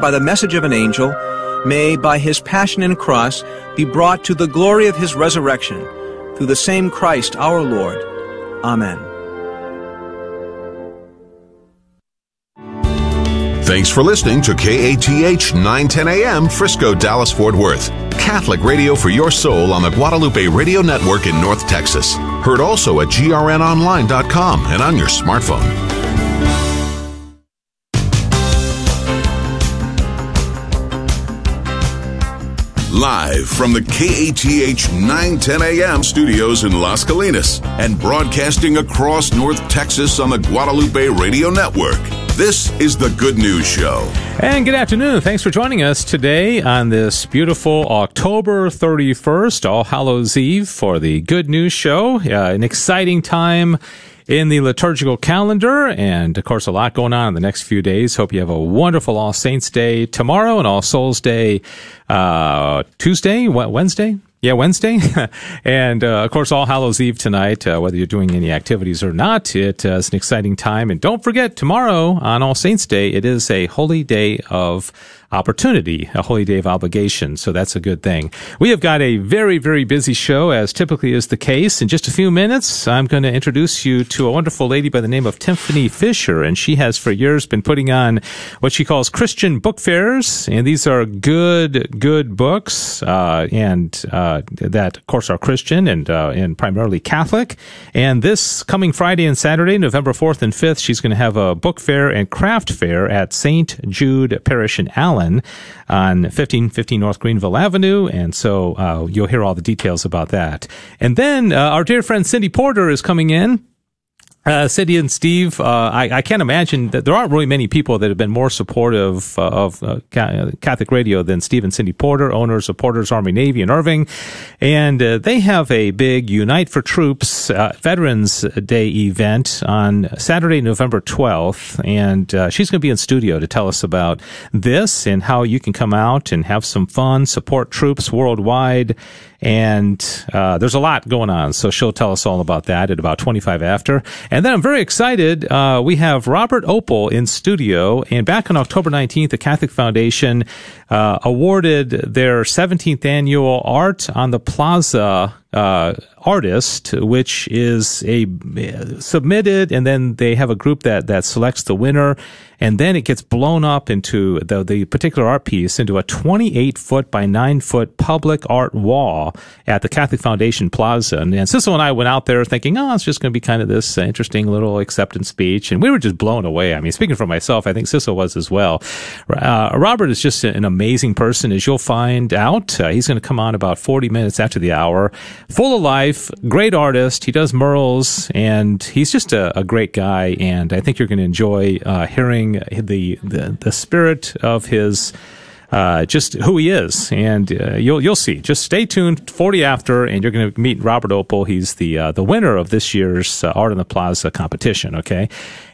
by the message of an angel, may, by his passion and cross, be brought to the glory of his resurrection, through the same Christ our Lord. Amen. Thanks for listening to KATH 910 AM Frisco, Dallas, Fort Worth. Catholic radio for your soul on the Guadalupe Radio Network in North Texas. Heard also at grnonline.com and on your smartphone. Live from the KATH 910 AM studios in Las Colinas and broadcasting across North Texas on the Guadalupe Radio Network. This is the Good News Show. And good afternoon. Thanks for joining us today on this beautiful October 31st, All Hallows Eve, for the Good News Show. Uh, an exciting time in the liturgical calendar. And of course, a lot going on in the next few days. Hope you have a wonderful All Saints Day tomorrow and All Souls Day uh, Tuesday, Wednesday. Yeah, Wednesday, and uh, of course All Hallows Eve tonight. Uh, whether you're doing any activities or not, it uh, is an exciting time. And don't forget, tomorrow on All Saints Day, it is a holy day of opportunity, a holy day of obligation. So that's a good thing. We have got a very, very busy show, as typically is the case. In just a few minutes, I'm going to introduce you to a wonderful lady by the name of Tiffany Fisher, and she has for years been putting on what she calls Christian book fairs, and these are good, good books, uh, and uh, that, of course, are Christian and uh, and primarily Catholic. And this coming Friday and Saturday, November 4th and 5th, she's going to have a book fair and craft fair at St. Jude Parish in Allen. Allen on 1515 North Greenville Avenue. And so uh, you'll hear all the details about that. And then uh, our dear friend Cindy Porter is coming in uh, Cindy and Steve, uh, I, I, can't imagine that there aren't really many people that have been more supportive uh, of uh, Catholic radio than Steve and Cindy Porter, owners of Porter's Army Navy in Irving. And uh, they have a big Unite for Troops uh, Veterans Day event on Saturday, November 12th. And she's going to be in studio to tell us about this and how you can come out and have some fun, support troops worldwide and uh, there's a lot going on. So she'll tell us all about that at about 25 after. And then I'm very excited. Uh, we have Robert Opel in studio. And back on October 19th, the Catholic Foundation uh, awarded their 17th annual Art on the Plaza uh, artist, which is a submitted, and then they have a group that that selects the winner, and then it gets blown up into the the particular art piece into a 28 foot by 9 foot public art wall at the Catholic Foundation Plaza. And, and and I went out there thinking, oh, it's just going to be kind of this interesting little acceptance speech, and we were just blown away. I mean, speaking for myself, I think Cecil was as well. Uh, Robert is just an amazing person, as you'll find out. Uh, he's going to come on about 40 minutes after the hour full of life, great artist. He does murals, and he's just a, a great guy. And I think you're going to enjoy uh, hearing the, the the spirit of his. Uh, just who he is, and uh, you'll you'll see. Just stay tuned. Forty after, and you're going to meet Robert Opel. He's the uh, the winner of this year's uh, Art in the Plaza competition. Okay,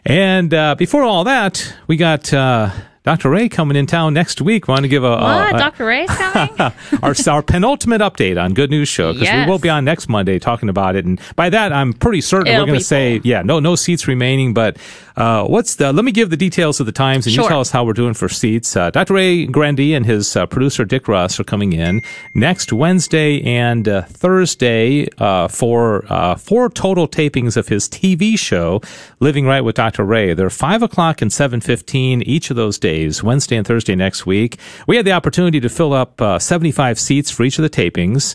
and uh, before all that, we got uh, Dr. Ray coming in town next week. Want to give a, what? A, a Dr. Ray's coming? our, our penultimate update on Good News Show because yes. we will be on next Monday talking about it. And by that, I'm pretty certain It'll we're going to say, yeah, no, no seats remaining. But uh, what's the? Let me give the details of the times, and sure. you tell us how we're doing for seats. Uh, Dr. Ray Guarendi and his uh, producer Dick Russ are coming in next Wednesday and uh, Thursday uh, for uh, four total tapings of his TV show, Living Right with Dr. Ray. They're five o'clock and seven fifteen each of those days Wednesday and Thursday next week. We had the opportunity to fill up uh, 75 seats for each of the tapings.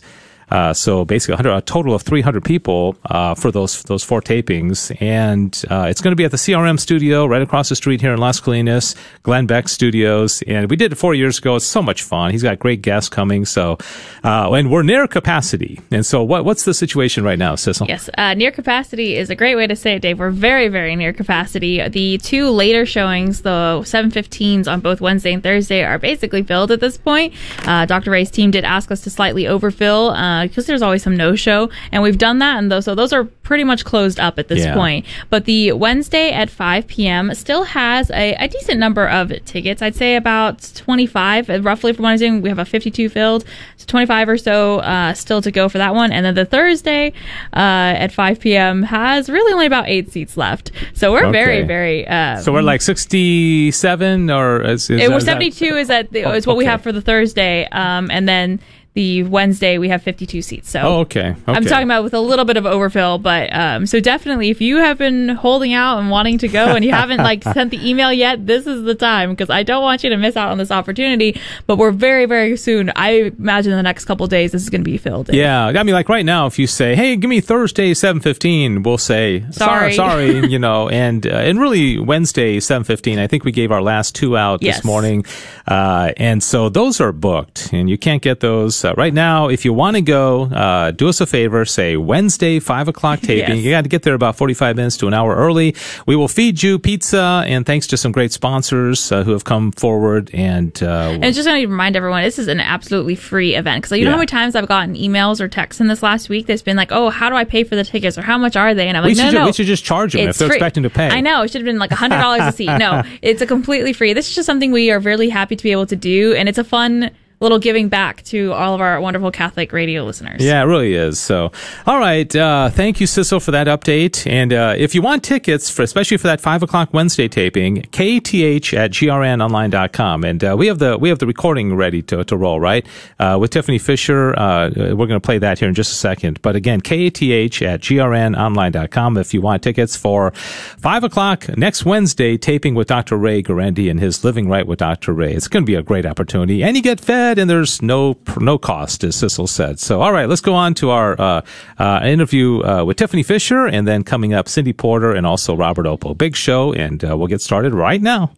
Uh, so basically, a total of 300 people uh, for those those four tapings, and uh, it's going to be at the CRM studio right across the street here in Las Colinas, Glenn Beck Studios, and we did it four years ago. It's so much fun. He's got great guests coming, so uh, and we're near capacity. And so, what what's the situation right now, Cecil? Yes, uh, near capacity is a great way to say it, Dave. We're very very near capacity. The two later showings, the 7:15s on both Wednesday and Thursday, are basically filled at this point. Uh, Dr. Ray's team did ask us to slightly overfill because there's always some no show, and we've done that, and those, so those are pretty much closed up at this Yeah. point. But the Wednesday at 5 p.m. still has a, a decent number of tickets. I'd say about 25, uh, roughly from what I'm saying. We have a 52 filled, so 25 or so uh, still to go for that one. And then the Thursday uh, at 5 p.m. has really only about eight seats left. So we're very, Okay. very. Uh, So we're like 67 or is, is it that- was 72 is that the, Oh, is what we have for the Thursday, um, and then the Wednesday we have 52 seats. So Oh, okay. I'm talking about with a little bit of overfill, but um, so definitely if you have been holding out and wanting to go and you haven't like sent the email yet, this is the time because I don't want you to miss out on this opportunity. But we're very very soon. I imagine in the next couple days this is going to be filled. In. Yeah, I mean, like right now, if you say, "Hey, give me Thursday seven 15, we'll say, "Sorry, Sorry. sorry," you know, and uh, and really Wednesday seven fifteen. I think we gave our last two out this morning, uh, and so those are booked, and you can't get those uh, right now. If you want to go, uh, do us a favor, say Wednesday five o'clock taping. Yes. You got to get there about forty five minutes to an hour early. We will feed you pizza, and thanks to some great sponsors uh, who have come forward, and uh, And just going to remind everyone, this is an absolutely free event. Because you know how many times I've gotten emails or texts in this last week that's been like, "Oh, how do I pay for the tickets?" or "How much are they?" And I'm like, should "No, no, we should just charge them if they're free. expecting to pay. I know it should have been like hundred dollars a seat. No, it's a completely free. This is just something we are really happy to be able to do, and it's a fun little giving back to all of our wonderful Catholic radio listeners. Yeah, it really is. So, all right. Uh, thank you, Sissel, for that update. And uh, if you want tickets, for especially for that five o'clock Wednesday taping, kth at grnonline.com. And uh, we have the we have the recording ready to, to roll, right? Uh, with Tiffany Fisher. Uh, we're going to play that here in just a second. But again, kath at grnonline.com if you want tickets for five o'clock next Wednesday taping with Dr. Ray Guarendi and his Living Right with Dr. Ray. It's going to be a great opportunity. And you get fed and there's no no cost, as Sissel said. So, all right, let's go on to our uh, uh, interview uh, with Tiffany Fisher, and then coming up, Cindy Porter and also Robert Opel. Big show, and uh, we'll get started right now.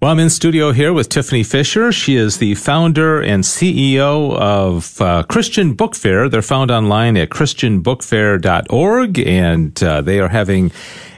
Well, I'm in studio here with Tiffany Fisher. She is the founder and CEO of uh, Christian Book Fair. They're found online at christianbookfair.org, and uh, they are having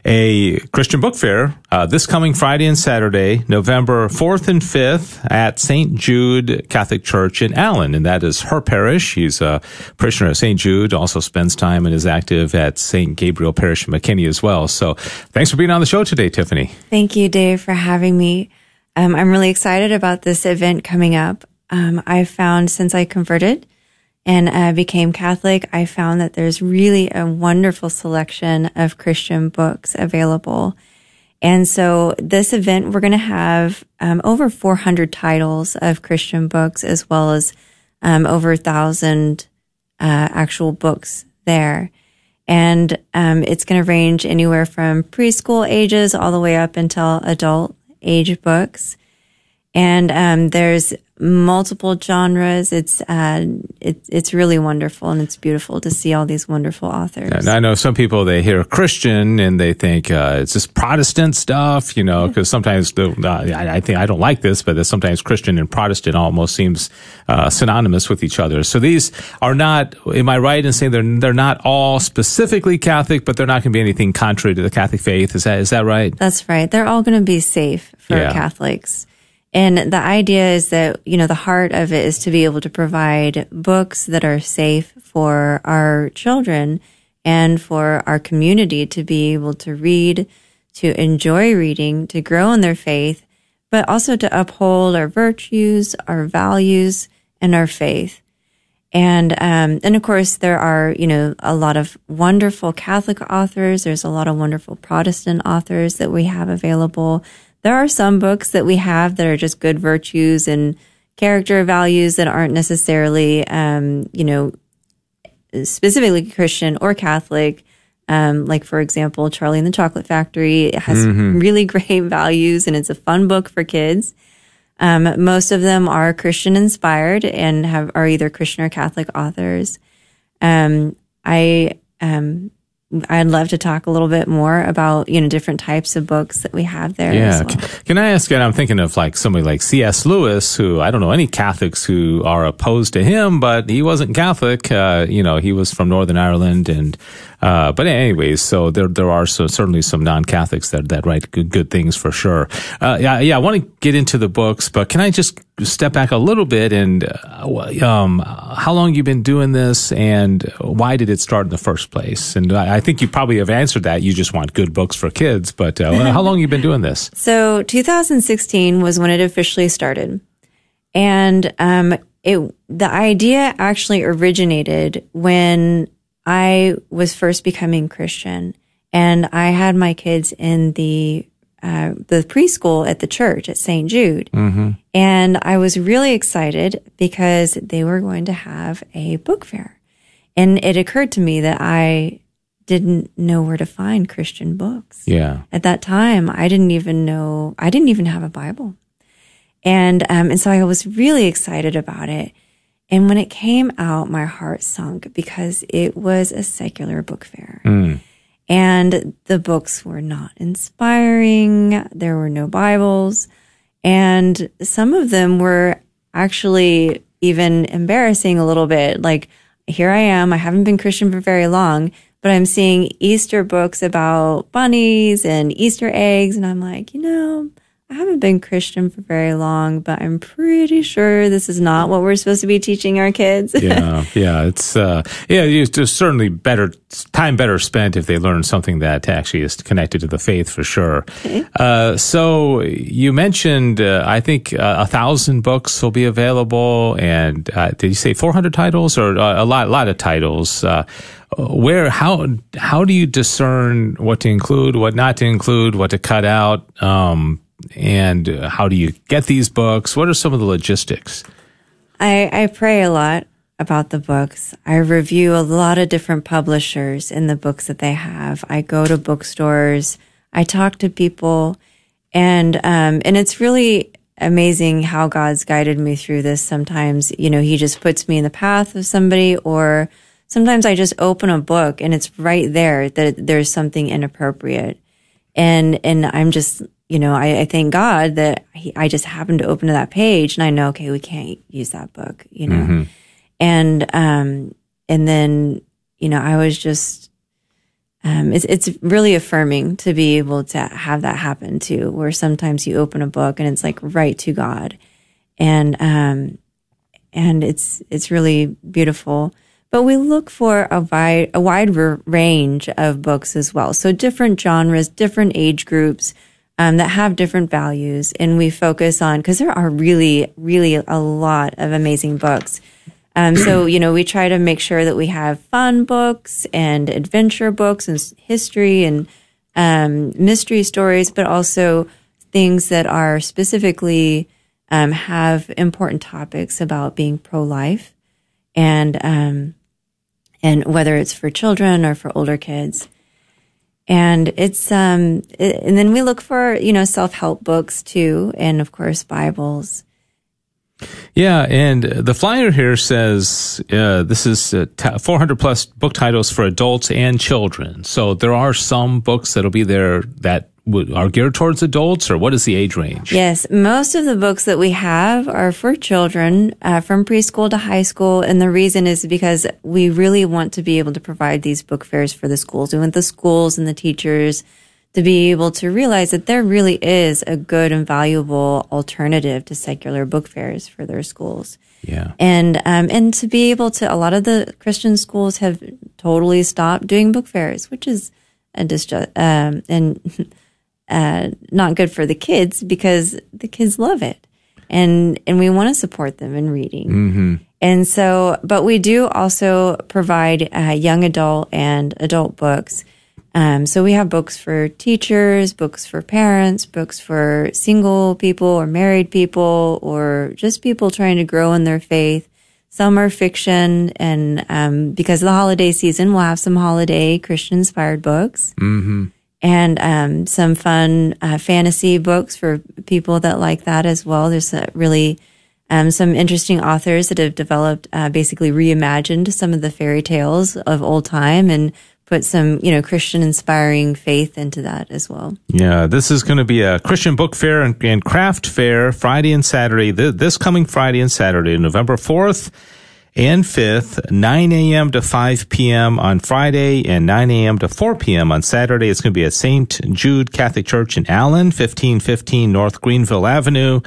a Christian Book Fair uh, this coming Friday and Saturday, November 4th and 5th at St. Jude Catholic Church in Allen, and that is her parish. She's a parishioner at St. Jude, also spends time and is active at St. Gabriel Parish in McKinney as well. So thanks for being on the show today, Tiffany. Thank you, Dave, for having me. Um, I'm really excited about this event coming up. Um, I found since I converted and uh, became Catholic, I found that there's really a wonderful selection of Christian books available. And so this event, we're going to have um, over 400 titles of Christian books, as well as um, over a thousand uh, actual books there. And um, it's going to range anywhere from preschool ages all the way up until adult age books. And um, there's multiple genres. It's uh, it, it's really wonderful and it's beautiful to see all these wonderful authors. And I know some people they hear Christian and they think uh, it's just Protestant stuff, you know, because sometimes the, uh, I, I think I don't like this, but that sometimes Christian and Protestant almost seems uh, synonymous with each other. So these are not. Am I right in saying they're they're not all specifically Catholic, but they're not going to be anything contrary to the Catholic faith? Is that is that right? That's right. They're all going to be safe for Yeah. Catholics. And the idea is that, you know, the heart of it is to be able to provide books that are safe for our children and for our community to be able to read, to enjoy reading, to grow in their faith, but also to uphold our virtues, our values, and our faith. And um, and of course there are you know a lot of wonderful Catholic authors. There's a lot of wonderful Protestant authors that we have available. There are some books that we have that are just good virtues and character values that aren't necessarily um, you know specifically Christian or Catholic. Um, like for example, Charlie and the Chocolate Factory it has really great values and it's a fun book for kids. Um, most of them are Christian inspired and have are either Christian or Catholic authors. Um, I um, I'd love to talk a little bit more about you know different types of books that we have there. Yeah. as well. Can, can I ask? And I'm thinking of like somebody like C.S. Lewis, who I don't know any Catholics who are opposed to him, but he wasn't Catholic. Uh, you know, he was from Northern Ireland, and Uh, but anyways, so there there are so certainly some non Catholics that that write good, good things for sure. Uh, yeah, yeah. I want to get into the books, but can I just step back a little bit and uh, um, how long you been doing this, and why did it start in the first place? And I, I think you probably have answered that. You just want good books for kids, but uh, how long you been doing this? So 2016 was when it officially started, and um, it the idea actually originated when I was first becoming Christian, and I had my kids in the uh, the preschool at the church at St. Jude, mm-hmm. and I was really excited because they were going to have a book fair, and it occurred to me that I didn't know where to find Christian books. Yeah, at that time, I didn't even know I didn't even have a Bible, and um, and so I was really excited about it. And when it came out, my heart sunk because it was a secular book fair. Mm. And the books were not inspiring. There were no Bibles. And some of them were actually even embarrassing a little bit. Like, here I am. I haven't been Christian for very long, but I'm seeing Easter books about bunnies and Easter eggs. And I'm like, you know, I haven't been Christian for very long, but I'm pretty sure this is not what we're supposed to be teaching our kids. yeah, yeah, it's uh, yeah, it's certainly better time better spent if they learn something that actually is connected to the faith for sure. Okay. Uh, so you mentioned, uh, I think uh, a thousand books will be available, and uh, did you say 400 titles or uh, a lot, a lot of titles? where how how do you discern what to include, what not to include, what to cut out? Um, and how do you get these books? What are some of the logistics? I, I pray a lot about the books. I review a lot of different publishers in the books that they have. I go to bookstores. I talk to people, and um, and it's really amazing how God's guided me through this. Sometimes, you know, He just puts me in the path of somebody, or sometimes I just open a book and it's right there that there's something inappropriate, and and I'm just you know, I, I thank God that he, I just happened to open to that page and I know, okay, we can't use that book, you know, mm-hmm. and, um, and then, you know, I was just, um, it's, it's really affirming to be able to have that happen too, where sometimes you open a book and it's like right to God. And, um, and it's, it's really beautiful. But we look for a wide, a wide range of books as well. So different genres, different age groups, um, that have different values. And we focus on, because there are really, really a lot of amazing books. Um, so, you know, we try to make sure that we have fun books and adventure books and history and um, mystery stories, but also things that are specifically um, have important topics about being pro life and, um, and whether it's for children or for older kids and it's um it, and then we look for you know self-help books too and of course bibles yeah, and the flyer here says uh, this is uh, 400 plus book titles for adults and children. So there are some books that'll be there that are geared towards adults, or what is the age range? Yes, most of the books that we have are for children uh, from preschool to high school, and the reason is because we really want to be able to provide these book fairs for the schools. We want the schools and the teachers to be able to realize that there really is a good and valuable alternative to secular book fairs for their schools. Yeah. And um, and to be able to, a lot of the Christian schools have totally stopped doing book fairs, which is a disju- um, and uh, not good for the kids because the kids love it, and and we want to support them in reading. Mm-hmm. And so, but we do also provide uh, young adult and adult books. Um, so we have books for teachers, books for parents, books for single people or married people, or just people trying to grow in their faith. Some are fiction, and um, because of the holiday season, we'll have some holiday Christian inspired books. Mm-hmm and um, some fun uh, fantasy books for people that like that as well. There's really um, some interesting authors that have developed, uh, basically reimagined some of the fairy tales of old time and put some, you know, Christian inspiring faith into that as well. Yeah, this is going to be a Christian book fair and, and craft fair Friday and Saturday, th- this coming Friday and Saturday, November 4th and 5th, 9 a.m. to 5 p.m. on Friday and 9 a.m. to 4 p.m. on Saturday. It's going to be at St. Jude Catholic Church in Allen, 1515 North Greenville Avenue.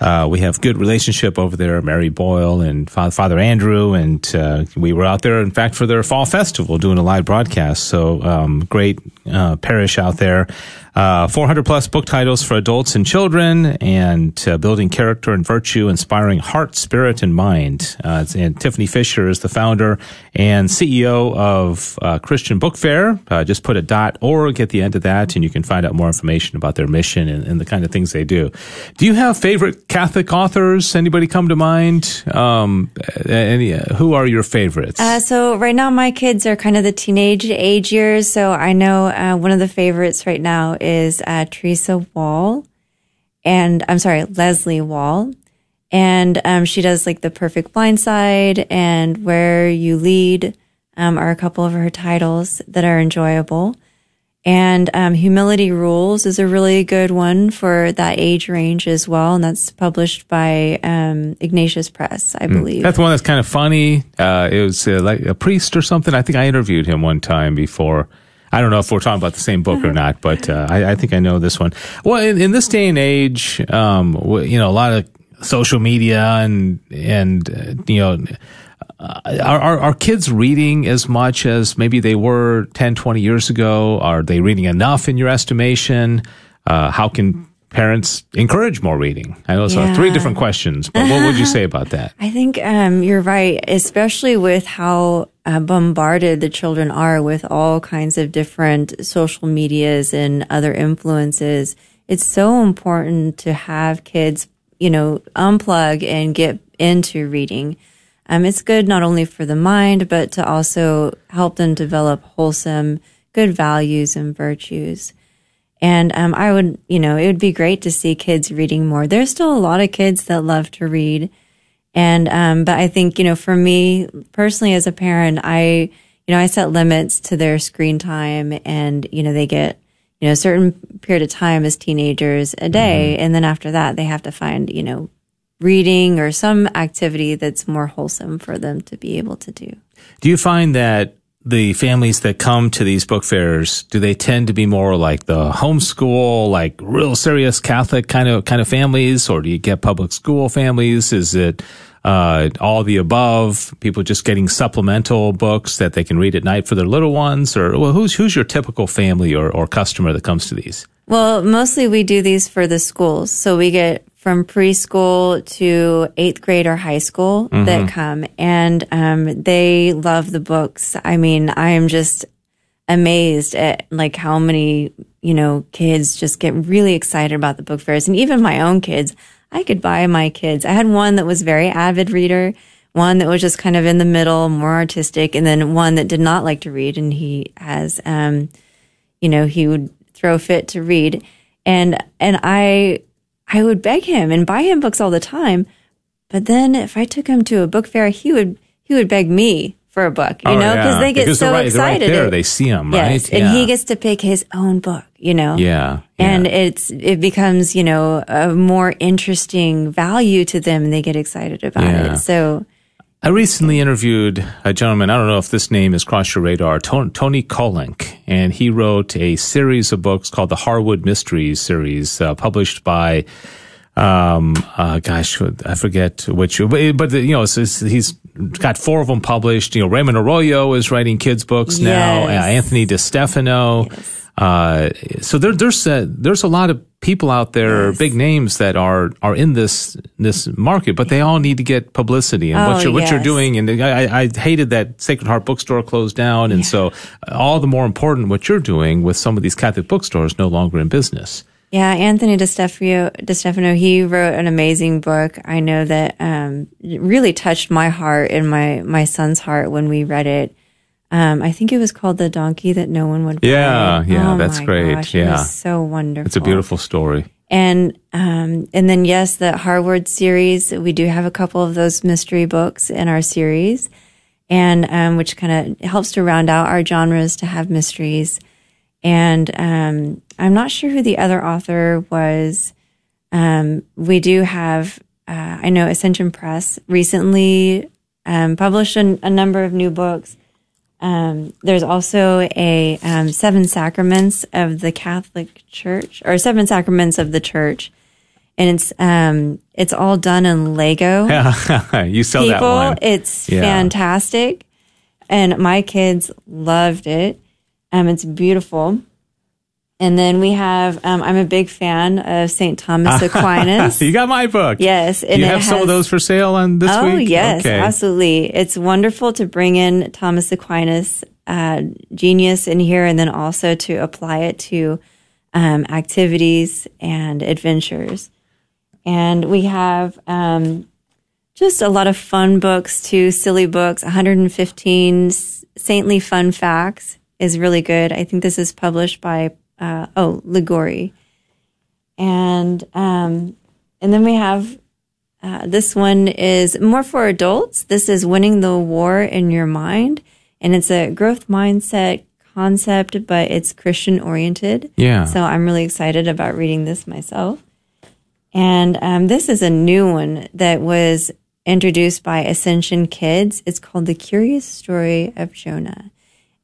Uh, we have good relationship over there, Mary Boyle and Father Andrew, and uh, we were out there, in fact, for their fall festival doing a live broadcast. So um, great uh, parish out there. Uh, 400 plus book titles for adults and children, and uh, building character and virtue, inspiring heart, spirit, and mind. Uh, and Tiffany Fisher is the founder and CEO of uh, Christian Book Fair. Just put a dot .org at the end of that, and you can find out more information about their mission and, and the kind of things they do. Do you have favorite Catholic authors? Anybody come to mind? Um, any, who are your favorites? so right now, my kids are kind of the teenage age years. So I know one of the favorites right now is uh, Teresa Wahl, and I'm sorry, Leslie Wahl, and um, she does like the Perfect Blind Side and Where You Lead um, are a couple of her titles that are enjoyable. And um, Humility Rules is a really good one for that age range as well, and that's published by um, Ignatius Press, I hmm. believe. Mm, that's one that's kind of funny. Uh, it was uh, like a priest or something. I think I interviewed him one time before I don't know if we're talking about the same book or mm-hmm. not, but uh, I, I, think I know this one. Well, in, in this day and age, um, you know, a lot of social media and and uh, you know. Uh, are, are kids reading as much as maybe they were 10, 20 years ago? Are they reading enough in your estimation? Uh, how can parents encourage more reading? I know those yeah. are three different questions, but what would you say about that? I think um, you're right, especially with how uh, bombarded the children are with all kinds of different social medias and other influences. It's so important to have kids, you know, unplug and get into reading. Um, it's good not only for the mind, but to also help them develop wholesome, good values and virtues. And um, I would, you know, it would be great to see kids reading more. There's still a lot of kids that love to read. And, um, but I think, you know, for me personally as a parent, I, you know, I set limits to their screen time and, you know, they get, you know, a certain period of time as teenagers a day. Mm-hmm. And then after that, they have to find, you know, reading or some activity that's more wholesome for them to be able to do. Do you find that the families that come to these book fairs, do they tend to be more like the homeschool, like real serious Catholic kind of kind of families, or do you get public school families? Is it uh, all the above? People just getting supplemental books that they can read at night for their little ones, or well, who's who's your typical family or, or customer that comes to these? Well, mostly we do these for the schools, so we get from preschool to eighth grade or high school mm-hmm. that come and um, they love the books. I mean, I am just amazed at like how many, you know, kids just get really excited about the book fairs and even my own kids. I could buy my kids. I had one that was very avid reader, one that was just kind of in the middle, more artistic, and then one that did not like to read and he has um, you know, he would throw fit to read. And and I I would beg him and buy him books all the time. But then if I took him to a book fair, he would he would beg me for a book, you oh, know, yeah. they get because so right, excited. Right there, they see them, yes, right? And he gets to pick his own book, you know. Yeah, yeah. And it's it becomes, you know, a more interesting value to them, and they get excited about it. So. I recently interviewed a gentleman. I don't know if this name has crossed your radar, Tony Kolenc, and he wrote a series of books called the Haywood Mysteries series, uh, published by um, uh, gosh, I forget which, but, you know, he's got four of them published. You know, Raymond Arroyo is writing kids' books yes. now. Uh, Anthony DeStefano. Yes. Uh, so there, there's a, there's a lot of people out there, yes. big names that are are in this this market, but they all need to get publicity and oh, what you're yes. what you're doing. And I, I hated that Sacred Heart bookstore closed down, and yeah. so all the more important what you're doing with some of these Catholic bookstores no longer in business. Yeah, Anthony DeStefano, DeStefano, he wrote an amazing book. I know that um, really touched my heart and my my son's heart when we read it. Um, I think it was called "The Donkey That No One Would." Buy. Yeah, yeah, oh that's great. Gosh, yeah, so wonderful. It's a beautiful story. And um, and then yes, the Haywood series. We do have a couple of those mystery books in our series, and um, which kind of helps to round out our genres to have mysteries. And um, I'm not sure who the other author was. Um, we do have, uh, I know Ascension Press recently um, published a, a number of new books. Um, there's also a um, Seven Sacraments of the Catholic Church, or Seven Sacraments of the Church, and it's um, it's all done in Lego. you sell that one. it's Yeah. fantastic, and my kids loved it. Um, it's beautiful. And then we have. Um, I'm a big fan of Saint Thomas Aquinas. you got my book. Yes, Do and you have some of those for sale on this oh, week? yes, Okay. absolutely. It's wonderful to bring in Thomas Aquinas' uh, genius in here and then also to apply it to um, activities and adventures. And we have um, just a lot of fun books too, silly books. 115 saintly fun facts is really good. I think this is published by, uh, oh, Liguori. And, um, and then we have uh, this one is more for adults. This is winning the war in your mind, and it's a growth mindset concept, but it's Christian oriented. Yeah. So I'm really excited about reading this myself. And um, this is a new one that was introduced by Ascension Kids. It's called The Curious Story of Jonah.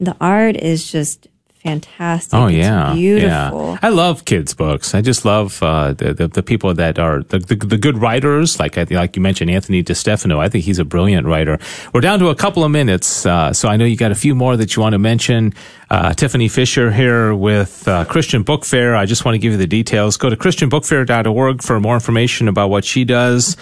The art is just fantastic. Oh It's yeah, beautiful. Yeah. I love kids' books. I just love uh, the, the the people that are the, the, the good writers. Like like you mentioned, Anthony DeStefano. I think he's a brilliant writer. We're down to a couple of minutes, uh, so I know you got a few more that you want to mention. Uh, Tiffany Fisher here with uh, Christian Book Fair. I just want to give you the details. Go to christianbookfair.org for more information about what she does.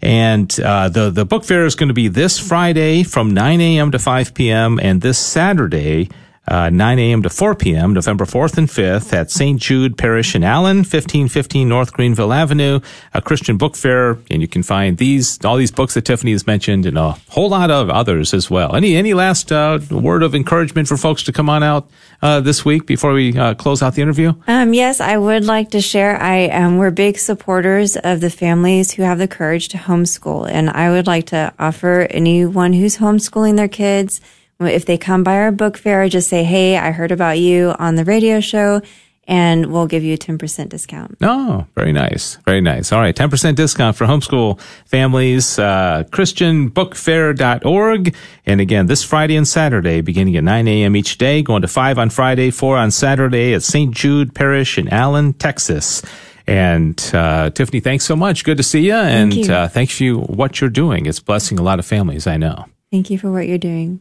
And uh, the the book fair is going to be this Friday from 9 a.m. to 5 p.m. and this Saturday. Uh, 9 a.m. to 4 p.m., November 4th and 5th at St. Jude Parish in Allen, 1515 North Greenville Avenue, a Christian book fair. And you can find these, all these books that Tiffany has mentioned and a whole lot of others as well. Any, any last, uh, word of encouragement for folks to come on out, uh, this week before we, uh, close out the interview? Um, yes, I would like to share. I um, we're big supporters of the families who have the courage to homeschool, and I would like to offer anyone who's homeschooling their kids, if they come by our book fair, just say, "Hey, I heard about you on the radio show." And we'll give you a 10% discount. Oh, very nice. Very nice. All right. 10% discount for homeschool families, uh, christianbookfair.org. And again, this Friday and Saturday, beginning at 9 a.m. each day, going to 5 on Friday, 4 on Saturday at St. Jude Parish in Allen, Texas. And uh, Tiffany, thanks so much. Good to see you. And you. Uh, thanks for you, what you're doing. It's blessing a lot of families, I know. Thank you for what you're doing.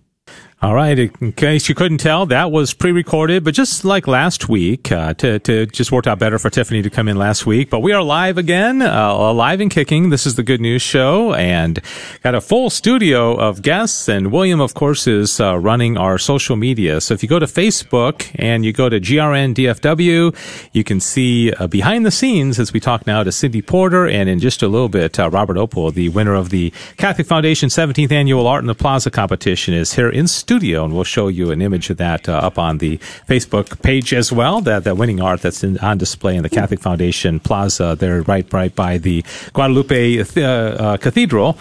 All right. In case you couldn't tell, that was pre-recorded, but just like last week, uh, to, to just worked out better for Tiffany to come in last week. But we are live again, uh, live and kicking. This is the Good News Show and got a full studio of guests. And William, of course, is uh, running our social media. So if you go to Facebook and you go to GRN DFW, you can see uh, behind the scenes as we talk now to Cindy Porter and in just a little bit, uh, Robert Opel, the winner of the Catholic Foundation 17th Annual Art in the Plaza competition is here in studio, and we'll show you an image of that uh, up on the Facebook page as well. That that winning art that's in, on display in the Catholic Foundation Plaza there, right right by the Guadalupe uh, uh, Cathedral.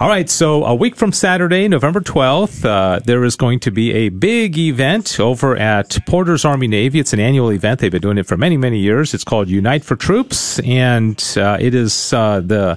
All right, so a week from Saturday, November 12th, uh, there is going to be a big event over at Porter's Army Navy. It's an annual event. They've been doing it for many, many years. It's called Unite for Troops, and uh, it is uh, the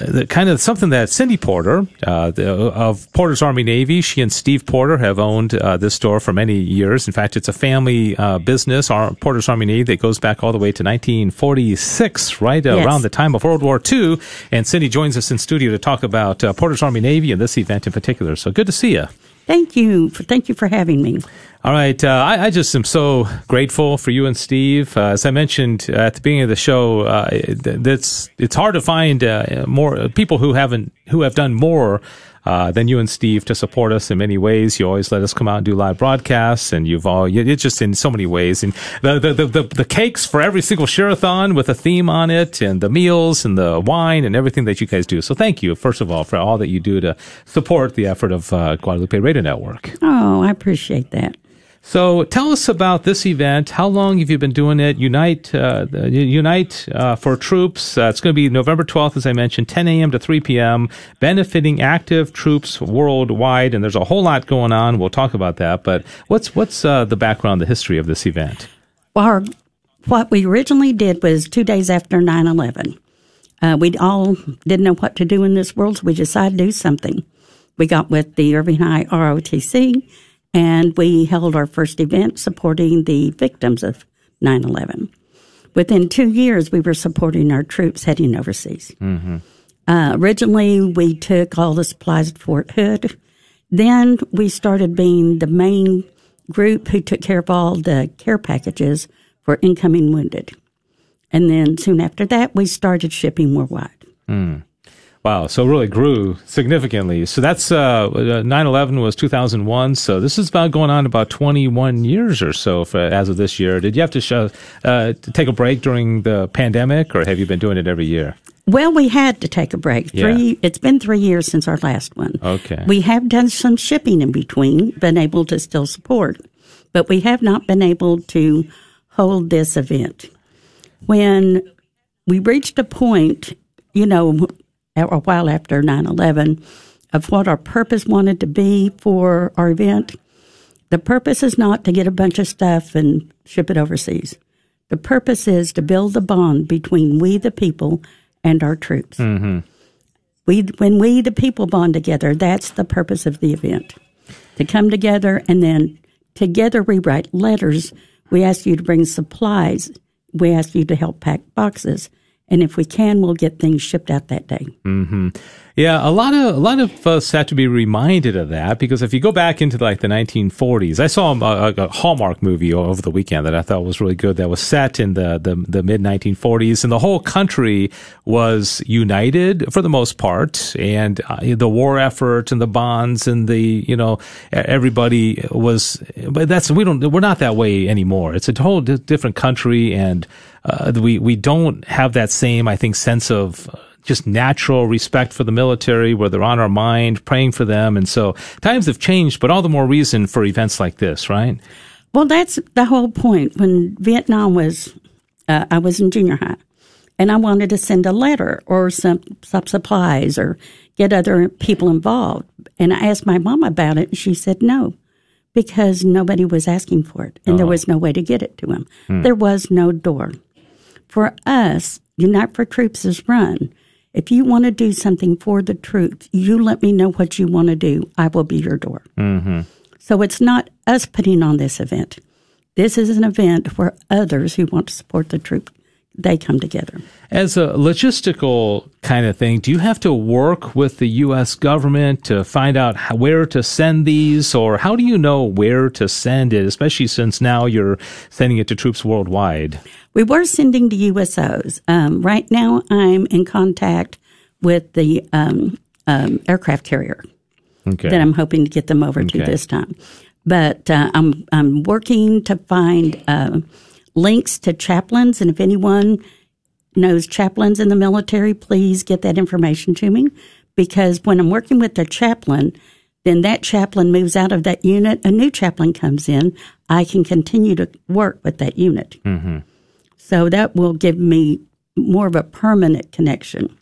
the kind of something that Cindy Porter uh, the, of Porter's Army Navy, she and Steve Porter have owned uh, this store for many years. In fact, it's a family uh, business, our, Porter's Army Navy, that goes back all the way to 1946, right Yes. around the time of World War II. And Cindy joins us in studio to talk about uh, Porter's Army Navy and this event in particular. So good to see you. Thank you. For, thank you for having me. All right. Uh, I, I just am so grateful for you and Steve. Uh, as I mentioned at the beginning of the show, uh, it's hard to find uh, more people who haven't who have done more. Uh, than you and Steve to support us in many ways. You always let us come out and do live broadcasts, and you've all you- it's just in so many ways. And the the, the the the cakes for every single share-a-thon with a theme on it, and the meals and the wine and everything that you guys do. So thank you, first of all, for all that you do to support the effort of uh, Guadalupe Radio Network. Oh, I appreciate that. So tell us about this event. How long have you been doing it? Unite, uh, Unite uh, for Troops. Uh, it's going to be November 12th, as I mentioned, 10 a.m. to 3 p.m., benefiting active troops worldwide. And there's a whole lot going on. We'll talk about that. But what's what's uh, the background, the history of this event? Well, our, what we originally did was two days after 9 11. Uh, we all didn't know what to do in this world, so we decided to do something. we got with the Irving High ROTC and we held our first event supporting the victims of 9 11. Within two years, we were supporting our troops heading overseas. Mm-hmm. Uh, originally, we took all the supplies at Fort Hood. Then we started being the main group who took care of all the care packages for incoming wounded. And then soon after that, we started shipping worldwide. Mm. Wow. So it really grew significantly. So that's, uh, 9-11 was 2001. So this is about going on about 21 years or so for, as of this year. Did you have to show, uh, to take a break during the pandemic or have you been doing it every year? Well, we had to take a break. Three, yeah. It's been three years since our last one. Okay. We have done some shipping in between, been able to still support, but we have not been able to hold this event. When we reached a point, you know, a while after 9 11 of what our purpose wanted to be for our event. The purpose is not to get a bunch of stuff and ship it overseas. The purpose is to build the bond between we, the people, and our troops. Mm-hmm. We, when we, the people, bond together, that's the purpose of the event. To come together and then together we write letters. We ask you to bring supplies. We ask you to help pack boxes and if we can, we'll get things shipped out that day. Mm-hmm. Yeah, a lot of a lot of us have to be reminded of that because if you go back into like the 1940s, I saw a, a, Hallmark movie over the weekend that I thought was really good. That was set in the the, the mid 1940s, and the whole country was united for the most part, and uh, the war effort and the bonds and the you know everybody was. But that's we don't we're not that way anymore. It's a whole different country, and uh, we we don't have that same I think sense of just natural respect for the military where they're on our mind, praying for them. And so times have changed, but all the more reason for events like this, right? Well, that's the whole point. When Vietnam was, uh, I was in junior high and I wanted to send a letter or some, some supplies or get other people involved. And I asked my mom about it and she said no because nobody was asking for it and oh. there was no way to get it to them. Hmm. There was no door. For us, Unite for Troops is run if you want to do something for the troops, you let me know what you want to do. I will be your door. Mm-hmm. So it's not us putting on this event. This is an event where others who want to support the troop they come together. As a logistical kind of thing, do you have to work with the U.S. government to find out how, where to send these, or how do you know where to send it, especially since now you're sending it to troops worldwide? We were sending to USOs. Um, right now, I'm in contact with the um, um, aircraft carrier okay. that I'm hoping to get them over okay. to this time. But uh, I'm I'm working to find. Uh, links to chaplains. And if anyone knows chaplains in the military, please get that information to me because when I'm working with a chaplain, then that chaplain moves out of that unit, a new chaplain comes in. I can continue to work with that unit. Mm-hmm. So that will give me more of a permanent connection.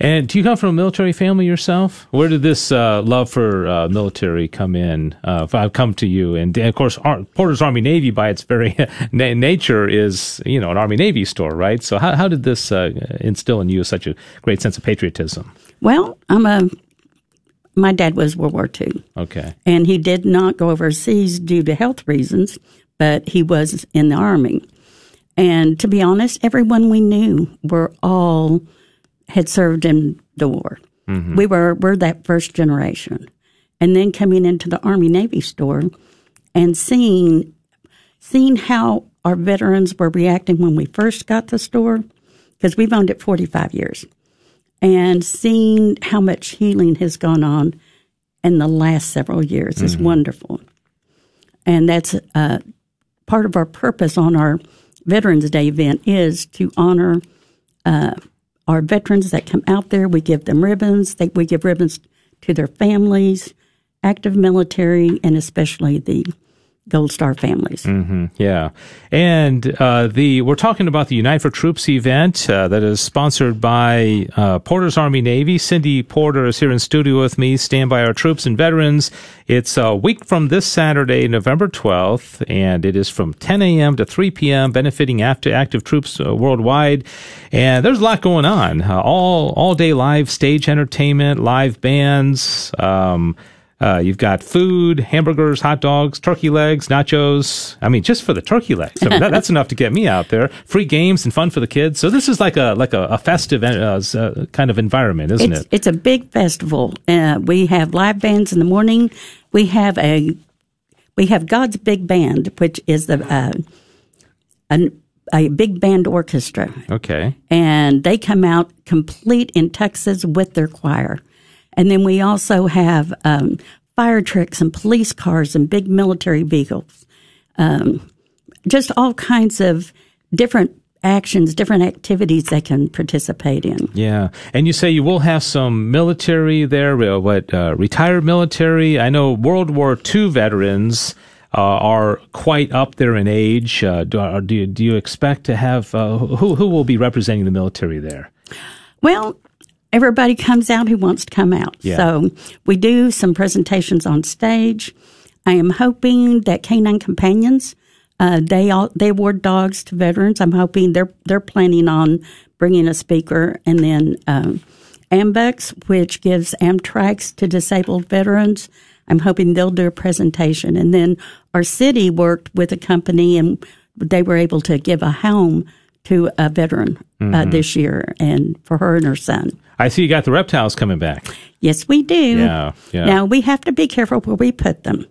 And do you come from a military family yourself? Where did this uh, love for uh, military come in? Uh, I've come to you, and, and of course, Ar- Porter's Army Navy, by its very na- nature, is you know an Army Navy store, right? So how how did this uh, instill in you such a great sense of patriotism? Well, I'm a. My dad was World War II. Okay. And he did not go overseas due to health reasons, but he was in the Army. And to be honest, everyone we knew were all had served in the war. Mm-hmm. We were we're that first generation, and then coming into the Army Navy store and seeing seeing how our veterans were reacting when we first got the store because we've owned it 45 years and seeing how much healing has gone on in the last several years mm-hmm. is wonderful and that's uh, part of our purpose on our veterans day event is to honor uh, our veterans that come out there. We give them ribbons. They, we give ribbons to their families, active military, and especially the Gold Star families. Mm-hmm. Yeah, and uh, the we're talking about the Unite for Troops event uh, that is sponsored by uh, Porter's Army Navy. Cindy Porter is here in studio with me. Stand by our troops and veterans. It's a week from this Saturday, November twelfth, and it is from 10 a.m. to 3 p.m. benefiting active active troops uh, worldwide. And there's a lot going on. Uh, all all day live stage entertainment, live bands. Um, uh, you've got food, hamburgers, hot dogs, turkey legs, nachos. I mean, just for the turkey legs, I mean, that, that's enough to get me out there. Free games and fun for the kids. So this is like a like a, a festive uh, uh, kind of environment, isn't it's, it? It's a big festival. Uh, we have live bands in the morning. We have a we have God's Big Band, which is the uh, an, a big band orchestra, Okay. and they come out complete in Texas with their choir. And then we also have um, fire trucks and police cars and big military vehicles. Um, just all kinds of different actions, different activities they can participate in. Yeah, and you say you will have some military there. Uh, what uh, retired military? I know World War II veterans uh, are quite up there in age. Uh, do, do, you, do you expect to have uh, who who will be representing the military there? Well, everybody comes out who wants to come out. Yeah. So we do some presentations on stage. I am hoping that Canine Companions uh, they all they award dogs to veterans. I'm hoping they're they're planning on bringing a speaker, and then um, Ambex, which gives Amtrak's to disabled veterans. I'm hoping they'll do a presentation, and then our city worked with a company, and they were able to give a home to a veteran uh, this year, and for her and her son. I see you got the reptiles coming back. Yes, we do. Yeah, yeah. Now we have to be careful where we put them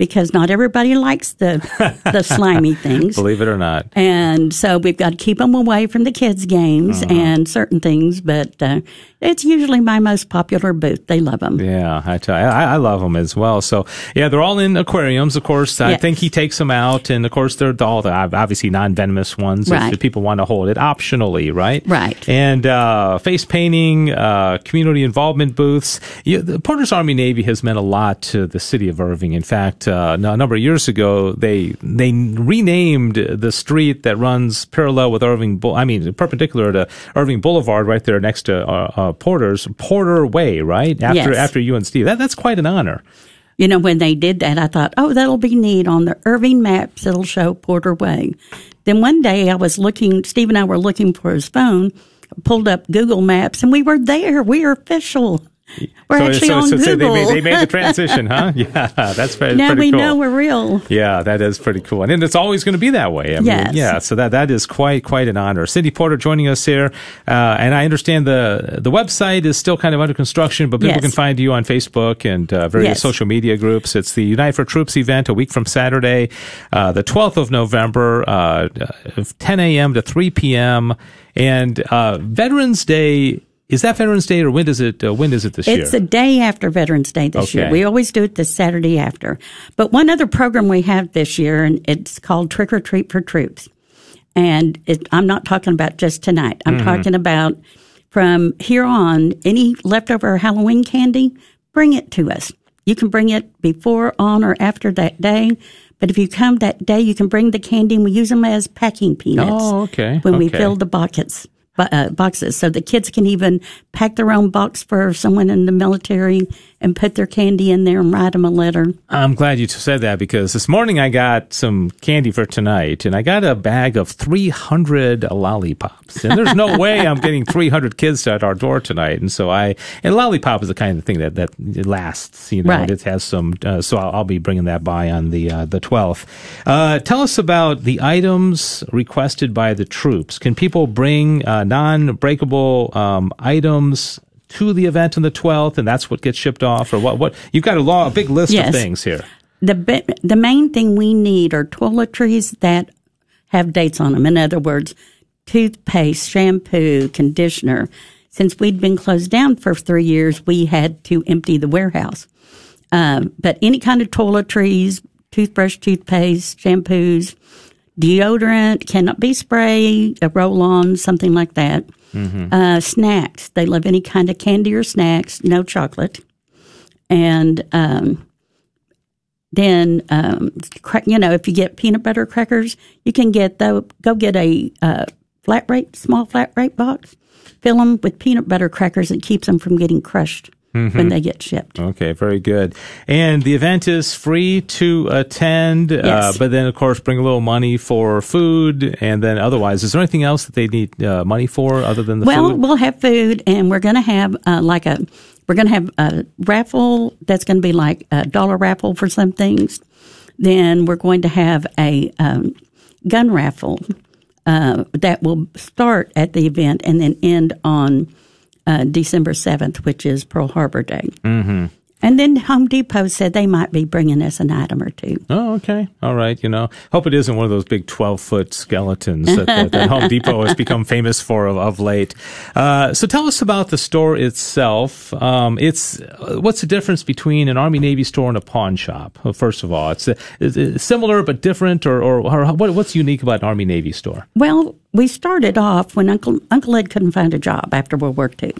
because not everybody likes the the slimy things. Believe it or not. And so we've got to keep them away from the kids' games Uh-huh. and certain things. But uh, it's usually my most popular booth. They love them. Yeah, I tell you, I, I love them as well. So yeah, they're all in aquariums. Of course, I Yes. think he takes them out, and of course they're all the obviously non-venomous ones. Right. If, people want to hold it optionally, right? Right. And uh, face painting, uh, community involvement booths. You, the Porter's Army Navy has meant a lot to the city of Irving. In fact, uh, a number of years ago, they they renamed the street that runs parallel with Irving. I mean, perpendicular to Irving Boulevard, right there next to uh, uh, Porter's Porter Way, right after Yes. after you and Steve. That, that's quite an honor. You know, when they did that, I thought, oh, that'll be neat. On the Irving maps, it'll show Porter Way. Then one day I was looking, Steve and I were looking for his phone, pulled up Google Maps, and we were there. We are official. We're actually on so Google. they, made, they made the transition, huh? Yeah, that's very, cool. now pretty we cool. know we're real. Yeah, that is pretty cool, and it's always going to be that way. I mean, yeah. So that that is quite quite an honor. Cindy Porter joining us here, uh, and I understand the the website is still kind of under construction, but people Yes. can find you on Facebook and uh, various Yes. social media groups. It's the Unite for Troops event, a week from Saturday, uh, the twelfth of November, uh, of 10 a.m. to 3 p.m. And uh, Veterans Day is that Veterans Day, or when does it uh, when is it this year? It's the day after Veterans Day this Okay. year. We always do it the Saturday after. But one other program we have this year, and it's called Trick or Treat for Troops. And it, I'm not talking about just tonight. I'm talking about from here on, any leftover Halloween candy, bring it to us. You can bring it before, on, or after that day. But if you come that day, you can bring the candy, and we use them as packing peanuts. Oh, okay, When we fill the buckets, bu- uh, boxes, so the kids can even pack their own box for someone in the military and put their candy in there and write them a letter. I'm glad you said that because this morning I got some candy for tonight and I got a bag of 300 lollipops. And there's no way I'm getting 300 kids at our door tonight. And so I, and lollipop is the kind of thing that, that lasts, you know, Right. it has some, uh, so I'll, I'll be bringing that by on the, uh, the 12th. Uh, tell us about the items requested by the troops. Can people bring, uh, non-breakable, um, items to the event on the 12th and that's what gets shipped off or what, what, you've got a law, a big list of things here. The the main thing we need are toiletries that have dates on them. In other words, toothpaste, shampoo, conditioner. Since we'd been closed down for three years, we had to empty the warehouse. Um, but any kind of toiletries, toothbrush, toothpaste, shampoos, deodorant cannot be spray, a roll on, something like that. Uh, snacks. They love any kind of candy or snacks, no chocolate. And um, then um, cra- you know if you get peanut butter crackers, you can get the go get a uh, flat rate small flat rate box, fill them with peanut butter crackers. It keeps them from getting crushed when they get shipped. Okay, very good. And the event is free to attend, uh, but then of course bring a little money for food, and then otherwise, is there anything else that they need uh, money for other than the well, food? we'll have food, and we're going to have uh, like a we're going to have a raffle that's going to be like a dollar raffle for some things. Then we're going to have a um, gun raffle uh, that will start at the event and then end on uh, December seventh, which is Pearl Harbor Day. Mm-hmm. And then Home Depot said they might be bringing us an item or two. Oh, okay. All right. You know, hope it isn't one of those big 12 foot skeletons that, that, that Home Depot has become famous for of, of late. Uh, so tell us about the store itself. Um, it's, uh, what's the difference between an Army Navy store and a pawn shop? Well, first of all, it's, uh, is it similar but different or, or, or what, what's unique about an Army Navy store? Well, we started off when Uncle Uncle Ed couldn't find a job after World War II.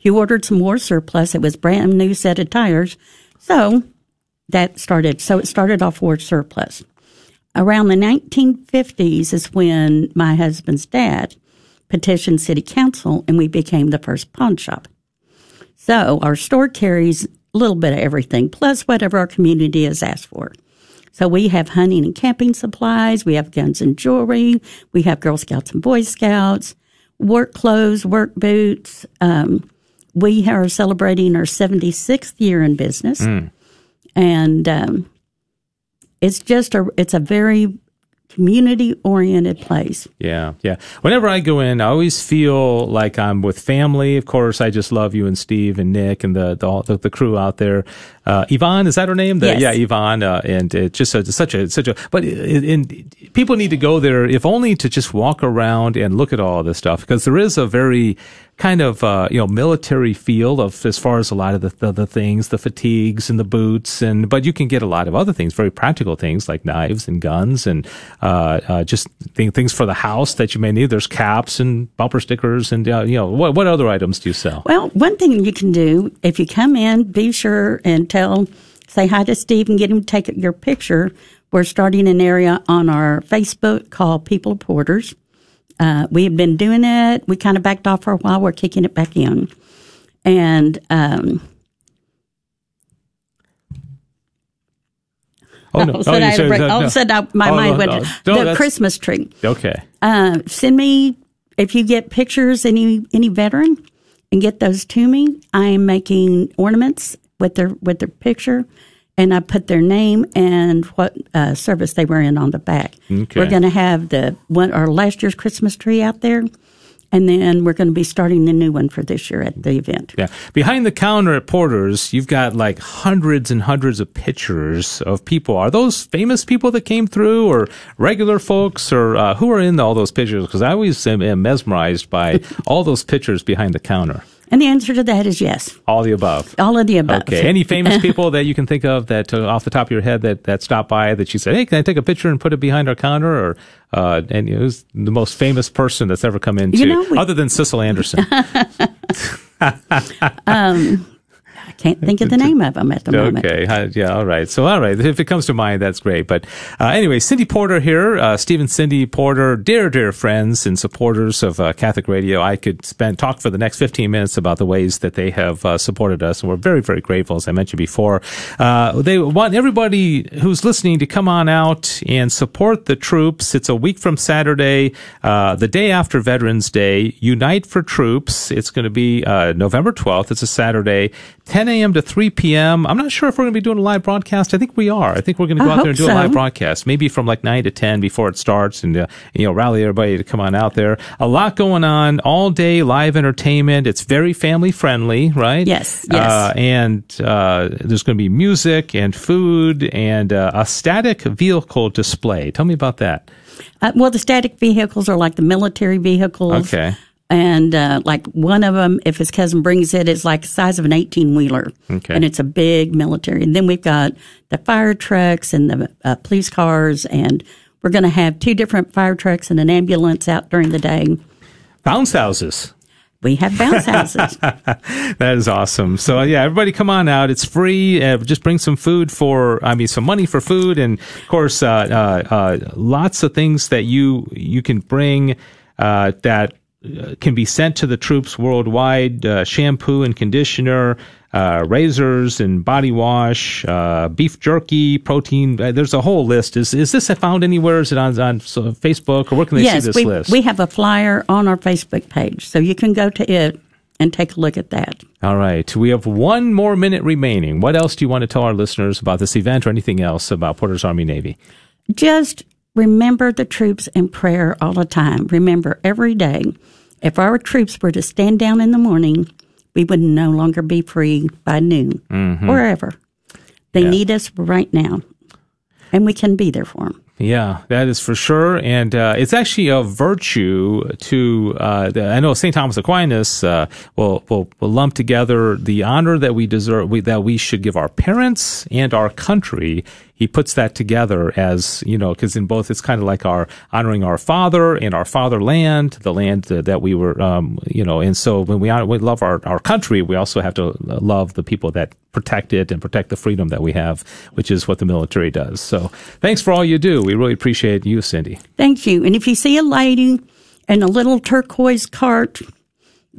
He ordered some war surplus. It was brand new set of tires, so that started. So it started off war surplus. Around the 1950s is when my husband's dad petitioned city council, and we became the first pawn shop. So our store carries a little bit of everything, plus whatever our community has asked for. So we have hunting and camping supplies, we have guns and jewelry, we have Girl Scouts and Boy Scouts, work clothes, work boots. Um, we are celebrating our 76th year in business, and um, it's just a it's a very community oriented place. Yeah, yeah. Whenever I go in, I always feel like I'm with family. Of course, I just love you and Steve and Nick and the the, the, the crew out there. Uh, Yvonne, is that her name? The, Yes. Yeah, Yvonne. Uh, and it's just a, such a such a. But in, in, people need to go there, if only to just walk around and look at all this stuff, because there is a very kind of uh, you know military feel of as far as a lot of the, the the things, the fatigues and the boots, and but you can get a lot of other things, very practical things like knives and guns and uh, uh, just th- things for the house that you may need. There's caps and bumper stickers and uh, you know what what other items do you sell? Well, one thing you can do if you come in, be sure and tell, say hi to Steve and get him to take your picture. We're starting an area on our Facebook called People Porters. Uh, we have been doing it. We kind of backed off for a while. We're kicking it back in. And um, Oh no! all of a sudden, you I had a said- break. no, all of a sudden my Oh, mind no, went No, the Christmas tree. Okay. Uh, send me if you get pictures any any veteran and get those to me. I am making ornaments with their with their picture, and I put their name and what uh, service they were in on the back. Okay. We're going to have the one our last year's Christmas tree out there, and then we're going to be starting the new one for this year at the event. Yeah. Behind the counter at Porter's, you've got like hundreds and hundreds of pictures of people. Are those famous people that came through or regular folks or uh, who are in all those pictures? Because I always am, am mesmerized by all those pictures behind the counter. And the answer to that is yes, All the above. all of the above. Okay. Any famous people that you can think of that uh, off the top of your head that, that stopped by that you said, hey, can I take a picture and put it behind our counter? Or, uh, and who's the most famous person that's ever come into, You know, we- other than Cecil Anderson? I can't think of the name of them at the moment. Okay. Uh, yeah. All right. So, all right. If it comes to mind, that's great. But uh, anyway, Cindy Porter here, uh, Steve and Cindy Porter, dear, dear friends and supporters of uh, Catholic Radio. I could spend talk for the next 15 minutes about the ways that they have uh, supported us, and we're very, very grateful, as I mentioned before. Uh, they want everybody who's listening to come on out and support the troops. It's a week from Saturday, uh, the day after Veterans Day. Unite for Troops. It's going to be uh, November 12th. It's a Saturday. 10 a.m. to 3 p.m. I'm not sure if we're going to be doing a live broadcast. I think we are. I think we're going to go I out there and do a live broadcast, maybe from like 9 to 10 before it starts and, uh, you know, rally everybody to come on out there. A lot going on all day, live entertainment. It's very family friendly, right? Yes, yes. Uh, and uh, there's going to be music and food and uh, a static vehicle display. Tell me about that. Uh, well, the static vehicles are like the military vehicles. Okay. And uh, like one of them, if his cousin brings it, it's like the size of an 18 wheeler. Okay. And it's a big military. And then we've got the fire trucks and the uh, police cars. And we're going to have two different fire trucks and an ambulance out during the day. Bounce houses. we have bounce houses. that is awesome. So yeah, everybody come on out. It's free. Uh, just bring some food for, I mean, some money for food, and of course, uh, uh, uh lots of things that you you can bring uh, that uh, can be sent to the troops worldwide. shampoo and conditioner. Uh, razors and body wash, uh, beef jerky, protein. Uh, there's a whole list. Is is this found anywhere? Is it on, on Facebook or where can they yes, see this we, list? we have a flyer on our Facebook page, so you can go to it and take a look at that. All right. We have one more minute remaining. What else do you want to tell our listeners about this event or anything else about Porter's Army Navy? Just remember the troops in prayer all the time. Remember every day. If our troops were to stand down in the morning we would no longer be free by noon, mm-hmm. wherever. They yeah. need us right now, and we can be there for them. Yeah, that is for sure, and uh, it's actually a virtue to. Uh, the, I know Saint Thomas Aquinas uh, will, will, will lump together the honor that we deserve, we, that we should give our parents and our country he puts that together as you know because in both it's kind of like our honoring our father and our fatherland the land that we were um, you know and so when we, honor, we love our, our country we also have to love the people that protect it and protect the freedom that we have which is what the military does. So thanks for all you do. We really appreciate you cindy. Thank you. And if you see a lady in a little turquoise cart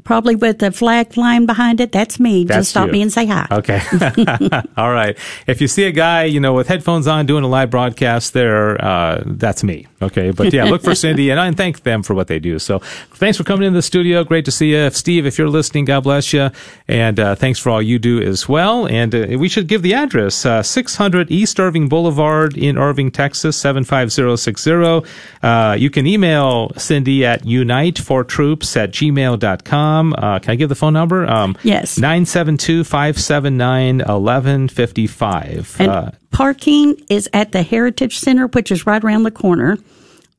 probably with the flag flying behind it. That's me. That's Just stop you. me and say hi. Okay. All right. If you see a guy, you know, with headphones on doing a live broadcast there, uh, that's me. Okay. But yeah, look for Cindy and I thank them for what they do. So thanks for coming in the studio. Great to see you. Steve, if you're listening, God bless you. And uh, thanks for all you do as well. And uh, we should give the address uh, 600 East Irving Boulevard in Irving, Texas, 75060. Uh, you can email Cindy at unitefortroops at gmail.com. Uh, can I give the phone number? Um, yes. 972 579 1155. And uh, parking is at the Heritage Center, which is right around the corner